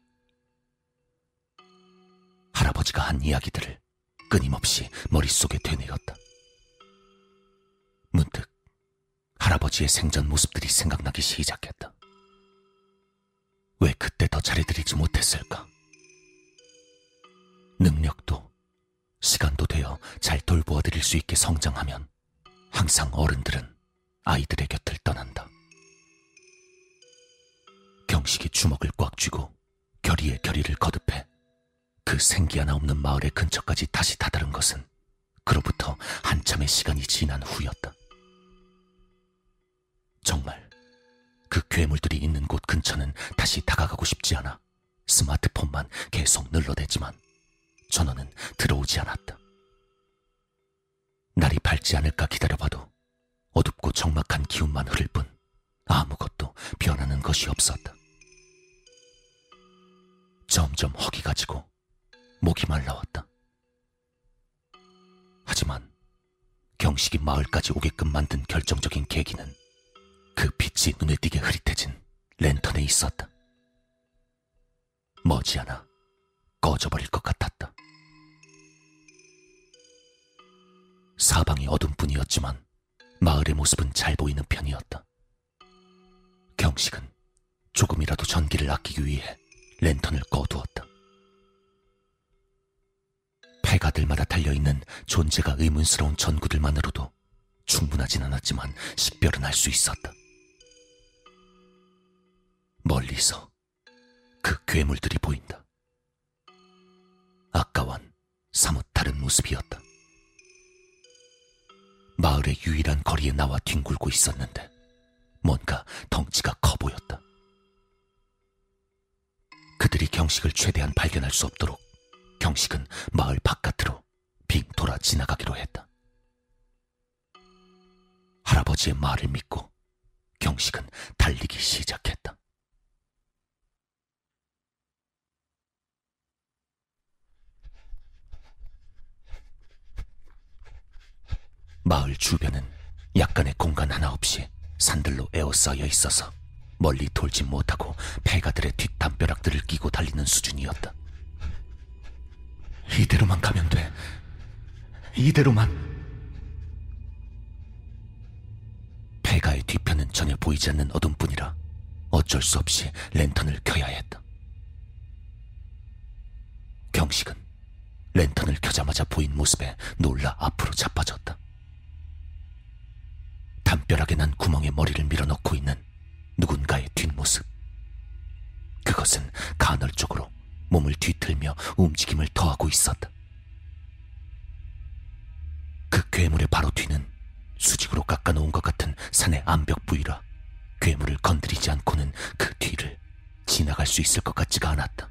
할아버지가 한 이야기들을 끊임없이 머릿속에 되뇌었다. 문득 할아버지의 생전 모습들이 생각나기 시작했다. 왜 그때 더 잘해드리지 못했을까? 능력도 시간도 되어 잘 돌보아 드릴 수 있게 성장하면 항상 어른들은 아이들의 곁을 떠난다. 경식이 주먹을 꽉 쥐고 결의의 결의를 거듭해 그 생기 하나 없는 마을의 근처까지 다시 다다른 것은 그로부터 한참의 시간이 지난 후였다. 정말 그 괴물들이 있는 곳 근처는 다시 다가가고 싶지 않아 스마트폰만 계속 눌러대지만 전원은 들어오지 않았다. 날이 밝지 않을까 기다려봐도 어둡고 적막한 기운만 흐를 뿐 아무것도 변하는 것이 없었다. 점점 허기가 지고 목이 말라왔다. 하지만 경식이 마을까지 오게끔 만든 결정적인 계기는 그 빛이 눈에 띄게 흐릿해진 랜턴에 있었다. 머지않아 꺼져버릴 것 같았다. 사방이 어둠 뿐이었지만 마을의 모습은 잘 보이는 편이었다. 경식은 조금이라도 전기를 아끼기 위해 랜턴을 꺼두었다. 폐가들마다 달려있는 존재가 의문스러운 전구들만으로도 충분하진 않았지만 식별은 할 수 있었다. 멀리서 그 괴물들이 보인다. 아까와는 사뭇 다른 모습이었다. 마을의 유일한 거리에 나와 뒹굴고 있었는데 뭔가 덩치가 커 보였다. 그들이 경식을 최대한 발견할 수 없도록 경식은 마을 바깥으로 빙 돌아 지나가기로 했다. 할아버지의 말을 믿고 경식은 달리기 시작했다. 마을 주변은 약간의 공간 하나 없이 산들로 에워싸여 있어서 멀리 돌지 못하고 폐가들의 뒷담벼락들을 끼고 달리는 수준이었다. 이대로만 가면 돼. 이대로만. 폐가의 뒤편은 전혀 보이지 않는 어둠뿐이라 어쩔 수 없이 랜턴을 켜야 했다. 경식은 랜턴을 켜자마자 보인 모습에 놀라 앞으로 자빠졌다. 담벼락에 난 구멍에 머리를 밀어넣고 있는 누군가의 뒷모습. 그것은 간헐적으로 몸을 뒤틀며 움직임을 더하고 있었다. 그 괴물의 바로 뒤는 수직으로 깎아놓은 것 같은 산의 암벽 부위라 괴물을 건드리지 않고는 그 뒤를 지나갈 수 있을 것 같지가 않았다.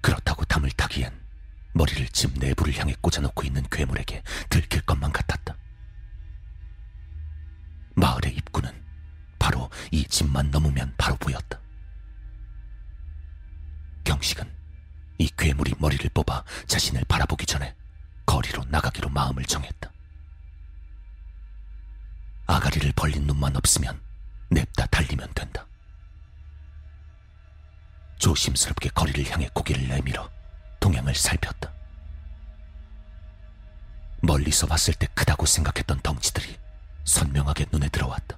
그렇다고 담을 타기엔 머리를 집 내부를 향해 꽂아놓고 있는 괴물에게 들킬 것만 같았다. 마을의 입구는 바로 이 집만 넘으면 바로 보였다. 이 괴물이 머리를 뽑아 자신을 바라보기 전에 거리로 나가기로 마음을 정했다. 아가리를 벌린 눈만 없으면 냅다 달리면 된다. 조심스럽게 거리를 향해 고개를 내밀어 동향을 살폈다. 멀리서 봤을 때 크다고 생각했던 덩치들이 선명하게 눈에 들어왔다.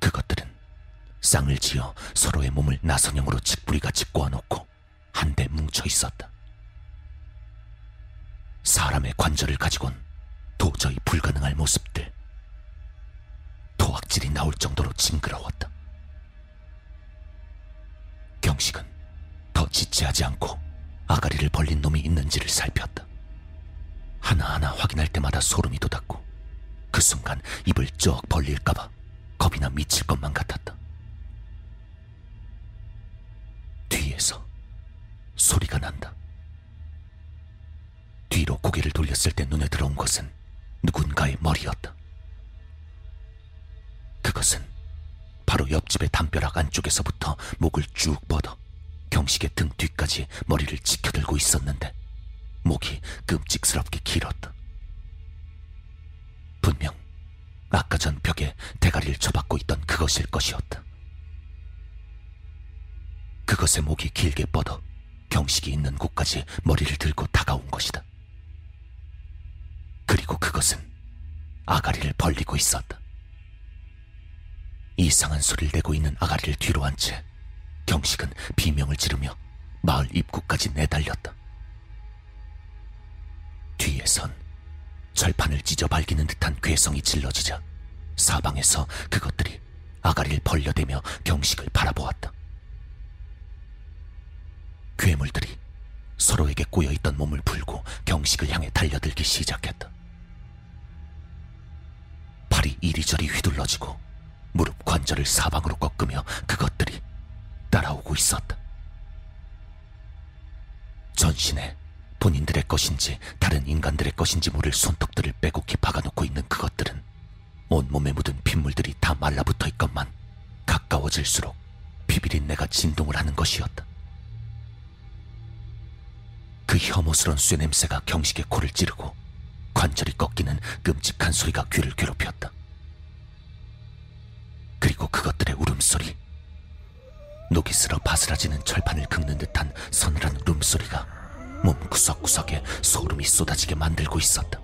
그것들은 쌍을 지어 서로의 몸을 나선형으로 직부리같이 꼬아놓고 한데 뭉쳐 있었다. 사람의 관절을 가지곤 도저히 불가능할 모습들. 도악질이 나올 정도로 징그러웠다. 경식은 더 지체하지 않고 아가리를 벌린 놈이 있는지를 살폈다. 하나하나 확인할 때마다 소름이 돋았고 그 순간 입을 쩍 벌릴까봐 겁이나 미칠 것만 같았다. 뒤에서 소리가 난다. 뒤로 고개를 돌렸을 때 눈에 들어온 것은 누군가의 머리였다. 그것은 바로 옆집의 담벼락 안쪽에서부터 목을 쭉 뻗어 경식의 등 뒤까지 머리를 지켜들고 있었는데 목이 끔찍스럽게 길었다. 분명 아까 전 벽에 대가리를 쳐박고 있던 그것일 것이었다. 그것의 목이 길게 뻗어 경식이 있는 곳까지 머리를 들고 다가온 것이다. 그리고 그것은 아가리를 벌리고 있었다. 이상한 소리를 내고 있는 아가리를 뒤로 한 채 경식은 비명을 지르며 마을 입구까지 내달렸다. 뒤에선 철판을 찢어 발기는 듯한 괴성이 질러지자 사방에서 그것들이 아가리를 벌려대며 경식을 바라보았다. 괴물들이 서로에게 꼬여있던 몸을 풀고 경식을 향해 달려들기 시작했다. 팔이 이리저리 휘둘러지고 무릎 관절을 사방으로 꺾으며 그것들이 따라오고 있었다. 전신에 본인들의 것인지 다른 인간들의 것인지 모를 손톱들을 빼곡히 박아놓고 있는 그것들은 온몸에 묻은 핏물들이 다 말라붙어 있건만 가까워질수록 비비린내가 진동을 하는 것이었다. 그 혐오스런 쇠냄새가 경식의 코를 찌르고 관절이 꺾이는 끔찍한 소리가 귀를 괴롭혔다. 그리고 그것들의 울음소리, 녹이 슬어 바스라지는 철판을 긁는 듯한 서늘한 울음소리가 몸 구석구석에 소름이 쏟아지게 만들고 있었다.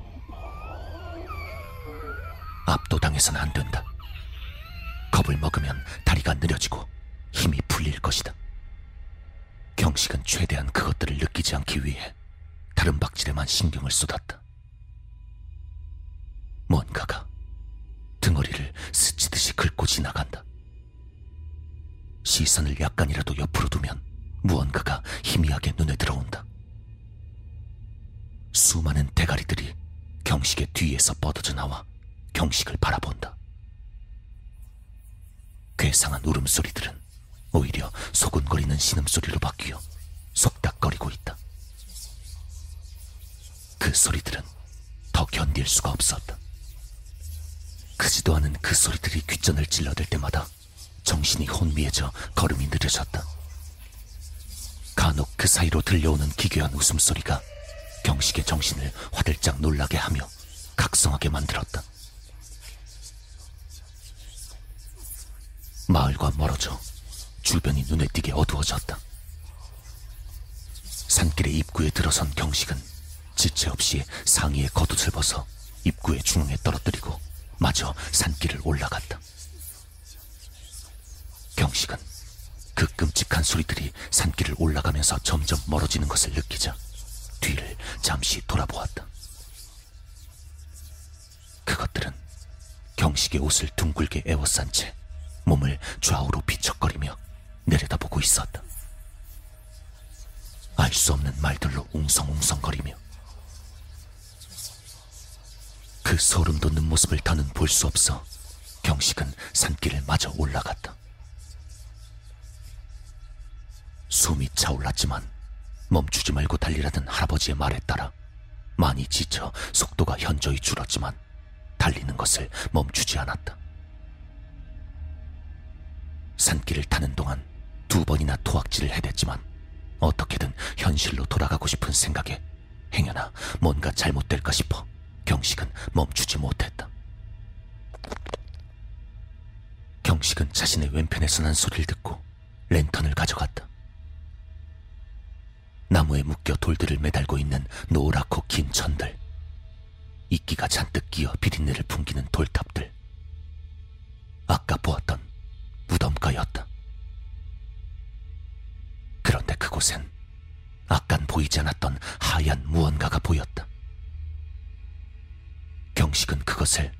압도당해서는 안 된다. 겁을 먹으면 다리가 느려지고 힘이 풀릴 것이다. 경식은 최대한 그것들을 느끼지 않기 위해 다른 박질에만 신경을 쏟았다. 뭔가가 등허리를 스치듯이 긁고 지나간다. 시선을 약간이라도 옆으로 두면 무언가가 희미하게 눈에 들어온다. 수많은 대가리들이 경식의 뒤에서 뻗어져 나와 경식을 바라본다. 괴상한 울음소리들은 오히려 소근거리는 신음소리로 바뀌어 속닥거리고 있다. 그 소리들은 더 견딜 수가 없었다. 크지도 않은 그 소리들이 귓전을 찔러댈 때마다 정신이 혼미해져 걸음이 느려졌다. 간혹 그 사이로 들려오는 기괴한 웃음소리가 경식의 정신을 화들짝 놀라게 하며 각성하게 만들었다. 마을과 멀어져 주변이 눈에 띄게 어두워졌다. 산길의 입구에 들어선 경식은 지체 없이 상의에 겉옷을 벗어 입구의 중앙에 떨어뜨리고 마저 산길을 올라갔다. 경식은 그 끔찍한 소리들이 산길을 올라가면서 점점 멀어지는 것을 느끼자 뒤를 잠시 돌아보았다. 그것들은 경식의 옷을 둥글게 에워싼 채 몸을 좌우로 비척거리며 내려다보고 있었다. 알 수 없는 말들로 웅성웅성거리며 그 소름 돋는 모습을 더는 볼 수 없어 경식은 산길을 마저 올라갔다. 숨이 차올랐지만 멈추지 말고 달리라던 할아버지의 말에 따라 많이 지쳐 속도가 현저히 줄었지만 달리는 것을 멈추지 않았다. 산길을 타는 동안 두 번이나 토악질을 해댔지만 어떻게든 현실로 돌아가고 싶은 생각에 행여나 뭔가 잘못될까 싶어 경식은 멈추지 못했다. 경식은 자신의 왼편에서 난 소리를 듣고 랜턴을 가져갔다. 나무에 묶여 돌들을 매달고 있는 노랗고 긴 천들, 이끼가 잔뜩 끼어 비린내를 풍기는 돌탑들, 아까 보았던 무덤가였다. 그곳엔 아깐 보이지 않았던 하얀 무언가가 보였다. 경식은 그것을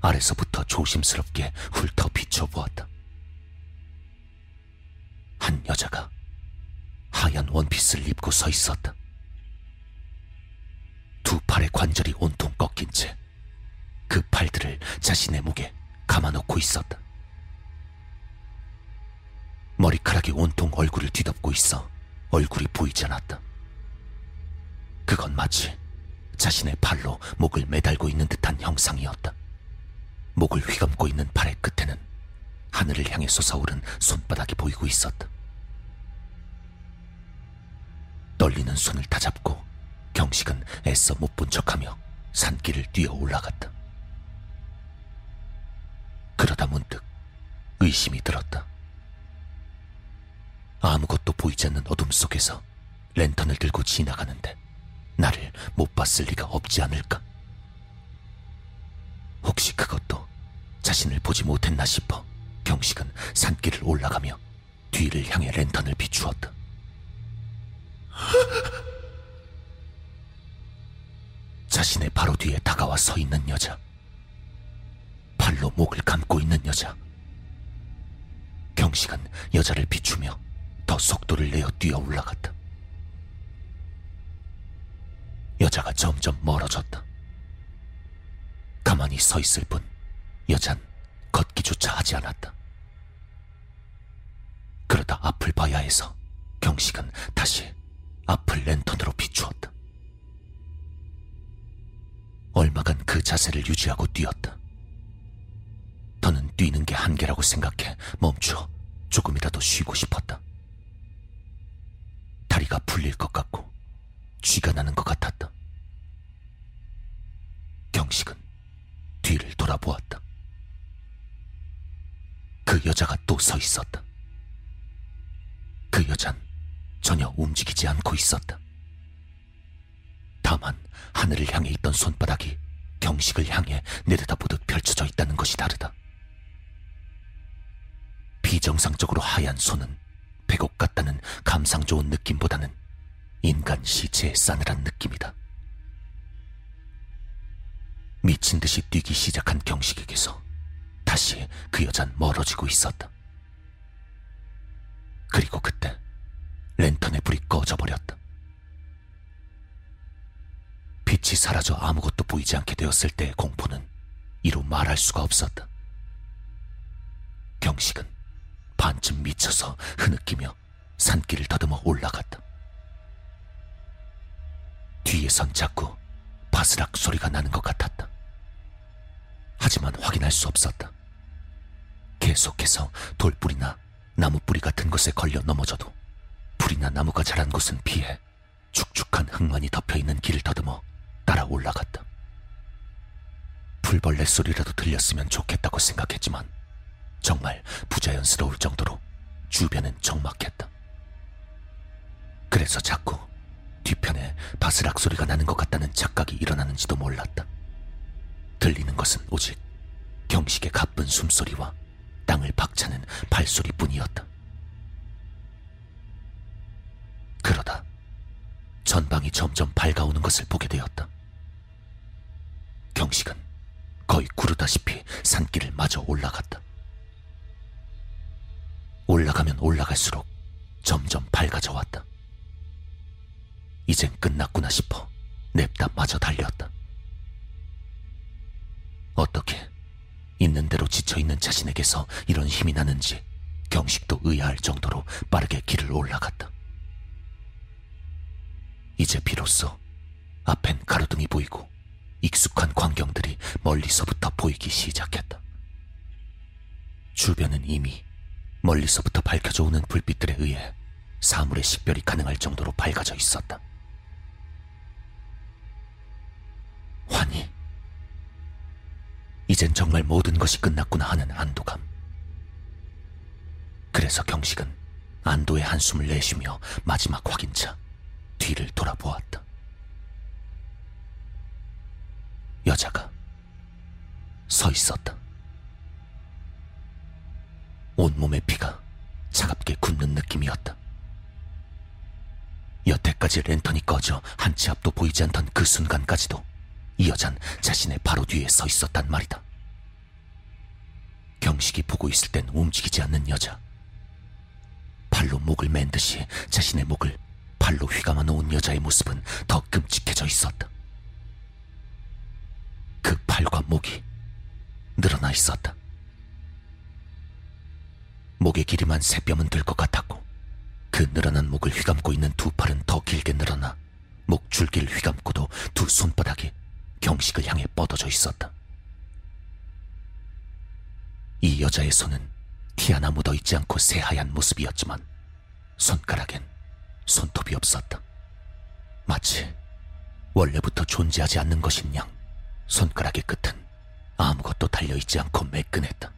아래서부터 조심스럽게 훑어 비춰보았다. 한 여자가 하얀 원피스를 입고 서 있었다. 두 팔의 관절이 온통 꺾인 채 그 팔들을 자신의 목에 감아놓고 있었다. 머리카락이 온통 얼굴을 뒤덮고 있어 얼굴이 보이지 않았다. 그건 마치 자신의 팔로 목을 매달고 있는 듯한 형상이었다. 목을 휘감고 있는 팔의 끝에는 하늘을 향해 솟아오른 손바닥이 보이고 있었다. 떨리는 손을 다잡고 경식은 애써 못 본 척하며 산길을 뛰어 올라갔다. 그러다 문득 의심이 들었다. 아무것도 보이지 않는 어둠 속에서 랜턴을 들고 지나가는데 나를 못 봤을 리가 없지 않을까? 혹시 그것도 자신을 보지 못했나 싶어 경식은 산길을 올라가며 뒤를 향해 랜턴을 비추었다. 자신의 바로 뒤에 다가와 서 있는 여자. 팔로 목을 감고 있는 여자. 경식은 여자를 비추며 더 속도를 내어 뛰어 올라갔다. 여자가 점점 멀어졌다. 가만히 서 있을 뿐 여잔 걷기조차 하지 않았다. 그러다 앞을 봐야 해서 경식은 다시 앞을 랜턴으로 비추었다. 얼마간 그 자세를 유지하고 뛰었다. 더는 뛰는 게 한계라고 생각해 멈추어 조금이라도 쉬고 싶었다. 다리가 풀릴 것 같고 쥐가 나는 것 같았다. 경식은 뒤를 돌아보았다. 그 여자가 또 서 있었다. 그 여잔 전혀 움직이지 않고 있었다. 다만 하늘을 향해 있던 손바닥이 경식을 향해 내려다보듯 펼쳐져 있다는 것이 다르다. 비정상적으로 하얀 손은 백옥 같다는 감상 좋은 느낌보다는 인간 시체의 싸늘한 느낌이다. 미친 듯이 뛰기 시작한 경식에게서 다시 그 여잔 멀어지고 있었다. 그리고 그때 랜턴의 불이 꺼져버렸다. 빛이 사라져 아무것도 보이지 않게 되었을 때의 공포는 이루 말할 수가 없었다. 경식은 반쯤 미쳐서 흐느끼며 산길을 더듬어 올라갔다. 뒤에선 자꾸 바스락 소리가 나는 것 같았다. 하지만 확인할 수 없었다. 계속해서 돌뿌리나 나무뿌리 같은 것에 걸려 넘어져도 풀이나 나무가 자란 곳은 피해 축축한 흙만이 덮여있는 길을 더듬어 따라 올라갔다. 풀벌레 소리라도 들렸으면 좋겠다고 생각했지만 정말 부자연스러울 정도로 주변은 적막했다. 그래서 자꾸 뒤편에 바스락 소리가 나는 것 같다는 착각이 일어나는지도 몰랐다. 들리는 것은 오직 경식의 가쁜 숨소리와 땅을 박차는 발소리뿐이었다. 그러다 전방이 점점 밝아오는 것을 보게 되었다. 경식은 거의 구르다시피 산길을 마저 올라갔다. 올라가면 올라갈수록 점점 밝아져 왔다. 이젠 끝났구나 싶어 냅다 마저 달렸다. 어떻게 있는 대로 지쳐있는 자신에게서 이런 힘이 나는지 경식도 의아할 정도로 빠르게 길을 올라갔다. 이제 비로소 앞엔 가로등이 보이고 익숙한 광경들이 멀리서부터 보이기 시작했다. 주변은 이미 멀리서부터 밝혀져 오는 불빛들에 의해 사물의 식별이 가능할 정도로 밝아져 있었다. 환희. 이젠 정말 모든 것이 끝났구나 하는 안도감. 그래서 경식은 안도의 한숨을 내쉬며 마지막 확인차 뒤를 돌아보았다. 여자가 서 있었다. 온몸의 피가 차갑게 굳는 느낌이었다. 여태까지 랜턴이 꺼져 한 치 앞도 보이지 않던 그 순간까지도 이 여잔 자신의 바로 뒤에 서 있었단 말이다. 경식이 보고 있을 땐 움직이지 않는 여자. 팔로 목을 맨 듯이 자신의 목을 팔로 휘감아 놓은 여자의 모습은 더 끔찍해져 있었다. 그 팔과 목이 늘어나 있었다. 목의 길이만 세 뼘은 될 것 같았고 그 늘어난 목을 휘감고 있는 두 팔은 더 길게 늘어나 목 줄기를 휘감고도 두 손바닥이 경식을 향해 뻗어져 있었다. 이 여자의 손은 티 하나 묻어 있지 않고 새하얀 모습이었지만 손가락엔 손톱이 없었다. 마치 원래부터 존재하지 않는 것인 양 손가락의 끝은 아무것도 달려있지 않고 매끈했다.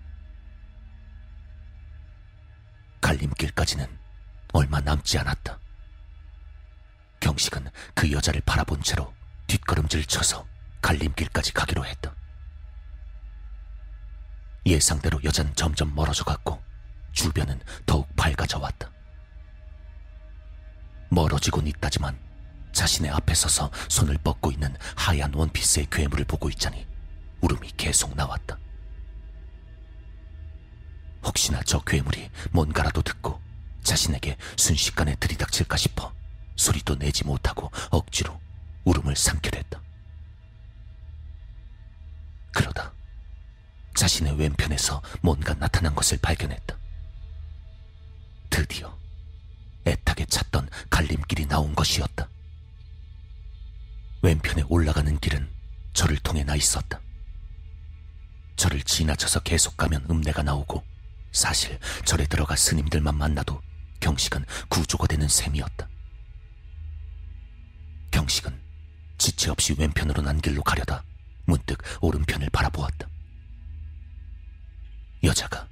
갈림길까지는 얼마 남지 않았다. 경식은 그 여자를 바라본 채로 뒷걸음질 쳐서 갈림길까지 가기로 했다. 예상대로 여자는 점점 멀어져 갔고 주변은 더욱 밝아져 왔다. 멀어지곤 있다지만 자신의 앞에 서서 손을 뻗고 있는 하얀 원피스의 괴물을 보고 있자니 울음이 계속 나왔다. 혹시나 저 괴물이 뭔가라도 듣고 자신에게 순식간에 들이닥칠까 싶어 소리도 내지 못하고 억지로 울음을 삼게 됐다. 그러다 자신의 왼편에서 뭔가 나타난 것을 발견했다. 드디어 애타게 찾던 갈림길이 나온 것이었다. 왼편에 올라가는 길은 저를 통해 나 있었다. 저를 지나쳐서 계속 가면 음내가 나오고 사실 절에 들어가 스님들만 만나도 경식은 구조가 되는 셈이었다. 경식은 지체 없이 왼편으로 난 길로 가려다 문득 오른편을 바라보았다. 여자가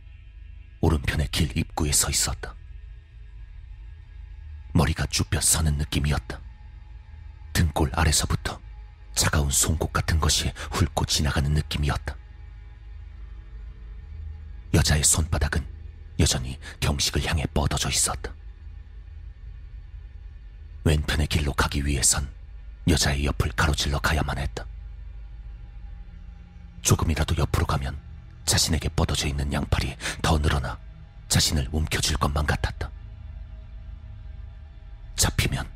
오른편의 길 입구에 서 있었다. 머리가 쭈뼛 서는 느낌이었다. 등골 아래서부터 차가운 송곳 같은 것이 훑고 지나가는 느낌이었다. 여자의 손바닥은 여전히 경식을 향해 뻗어져 있었다. 왼편의 길로 가기 위해선 여자의 옆을 가로질러 가야만 했다. 조금이라도 옆으로 가면 자신에게 뻗어져 있는 양팔이 더 늘어나 자신을 움켜쥘 것만 같았다. 잡히면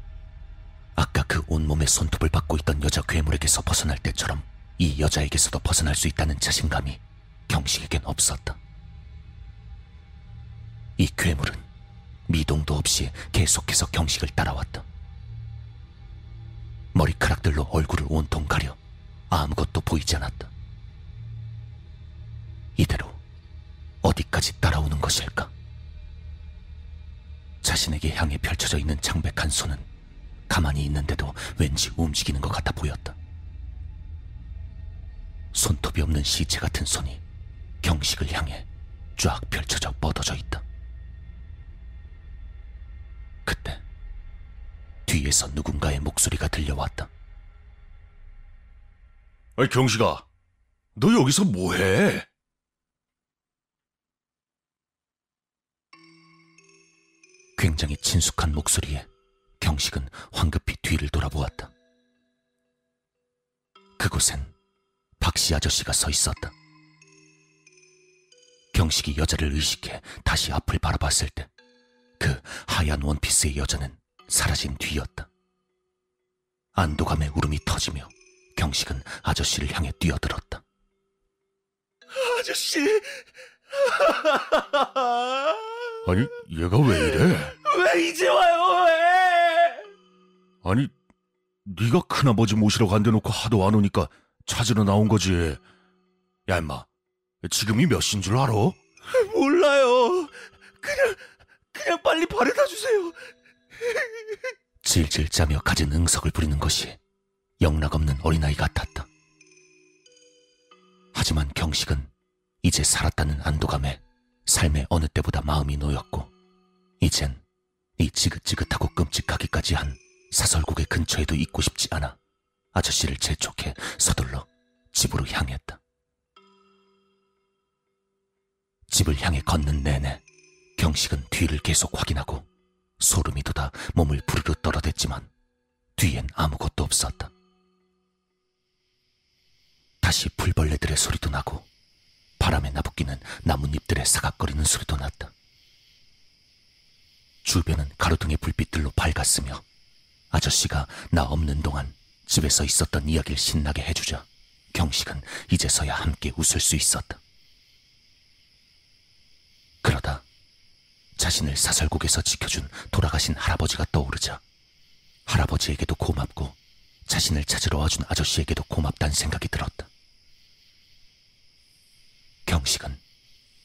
아까 그 온몸의 손톱을 받고 있던 여자 괴물에게서 벗어날 때처럼 이 여자에게서도 벗어날 수 있다는 자신감이 경식에겐 없었다. 이 괴물은 미동도 없이 계속해서 경식을 따라왔다. 머리카락들로 얼굴을 온통 가려 아무것도 보이지 않았다. 이대로 어디까지 따라오는 것일까? 자신에게 향해 펼쳐져 있는 창백한 손은 가만히 있는데도 왠지 움직이는 것 같아 보였다. 손톱이 없는 시체 같은 손이 경식을 향해 쫙 펼쳐져 뻗어져 있다. 그때 뒤에서 누군가의 목소리가 들려왔다. 아이, 경식아, 너 여기서 뭐해? 굉장히 친숙한 목소리에 경식은 황급히 뒤를 돌아보았다. 그곳엔 박씨 아저씨가 서 있었다. 경식이 여자를 의식해 다시 앞을 바라봤을 때 그 하얀 원피스의 여자는 사라진 뒤였다. 안도감에 울음이 터지며 경식은 아저씨를 향해 뛰어들었다. 아저씨! 아니, 얘가 왜 이래? 왜 이제 와요? 왜? 아니, 네가 큰아버지 모시러 간데 놓고 하도 안 오니까 찾으러 나온 거지. 야, 임마. 지금이 몇 시인 줄 알아? 몰라요. 그냥 그냥 빨리 바래다 주세요. 질질 짜며 가진 응석을 부리는 것이 영락없는 어린아이 같았다. 하지만 경식은 이제 살았다는 안도감에 삶의 어느 때보다 마음이 놓였고 이젠 이 지긋지긋하고 끔찍하기까지 한 사설국의 근처에도 있고 싶지 않아 아저씨를 재촉해 서둘러 집으로 향했다. 집을 향해 걷는 내내 경식은 뒤를 계속 확인하고 소름이 돋아 몸을 부르르 떨어댔지만 뒤엔 아무것도 없었다. 다시 풀벌레들의 소리도 나고 바람에 나부끼는 나뭇잎들의 사각거리는 소리도 났다. 주변은 가로등의 불빛들로 밝았으며 아저씨가 나 없는 동안 집에서 있었던 이야기를 신나게 해주자 경식은 이제서야 함께 웃을 수 있었다. 그러다 자신을 사설국에서 지켜준 돌아가신 할아버지가 떠오르자 할아버지에게도 고맙고 자신을 찾으러 와준 아저씨에게도 고맙다는 생각이 들었다. 경식은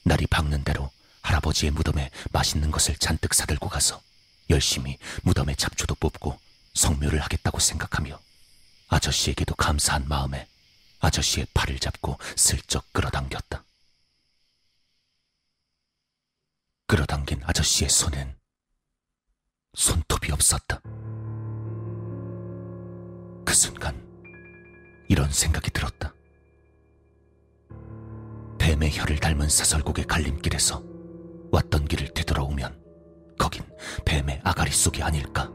날이 밝는 대로 할아버지의 무덤에 맛있는 것을 잔뜩 사들고 가서 열심히 무덤에 잡초도 뽑고 성묘를 하겠다고 생각하며 아저씨에게도 감사한 마음에 아저씨의 팔을 잡고 슬쩍 끌어당겼다. 끌어당긴 아저씨의 손엔 손톱이 없었다. 그 순간 이런 생각이 들었다. 뱀의 혀를 닮은 사설곡의 갈림길에서 왔던 길을 되돌아오면 거긴 뱀의 아가리 속이 아닐까.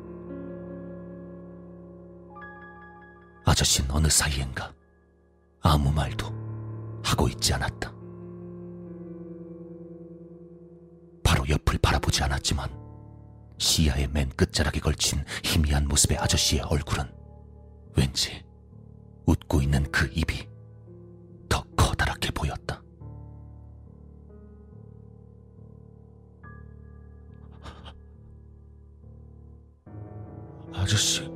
아저씨는 어느 사이엔가 아무 말도 하고 있지 않았다. 옆을 바라보지 않았지만 시야의 맨 끝자락에 걸친 희미한 모습의 아저씨의 얼굴은 왠지 웃고 있는 그 입이 더 커다랗게 보였다. 아저씨,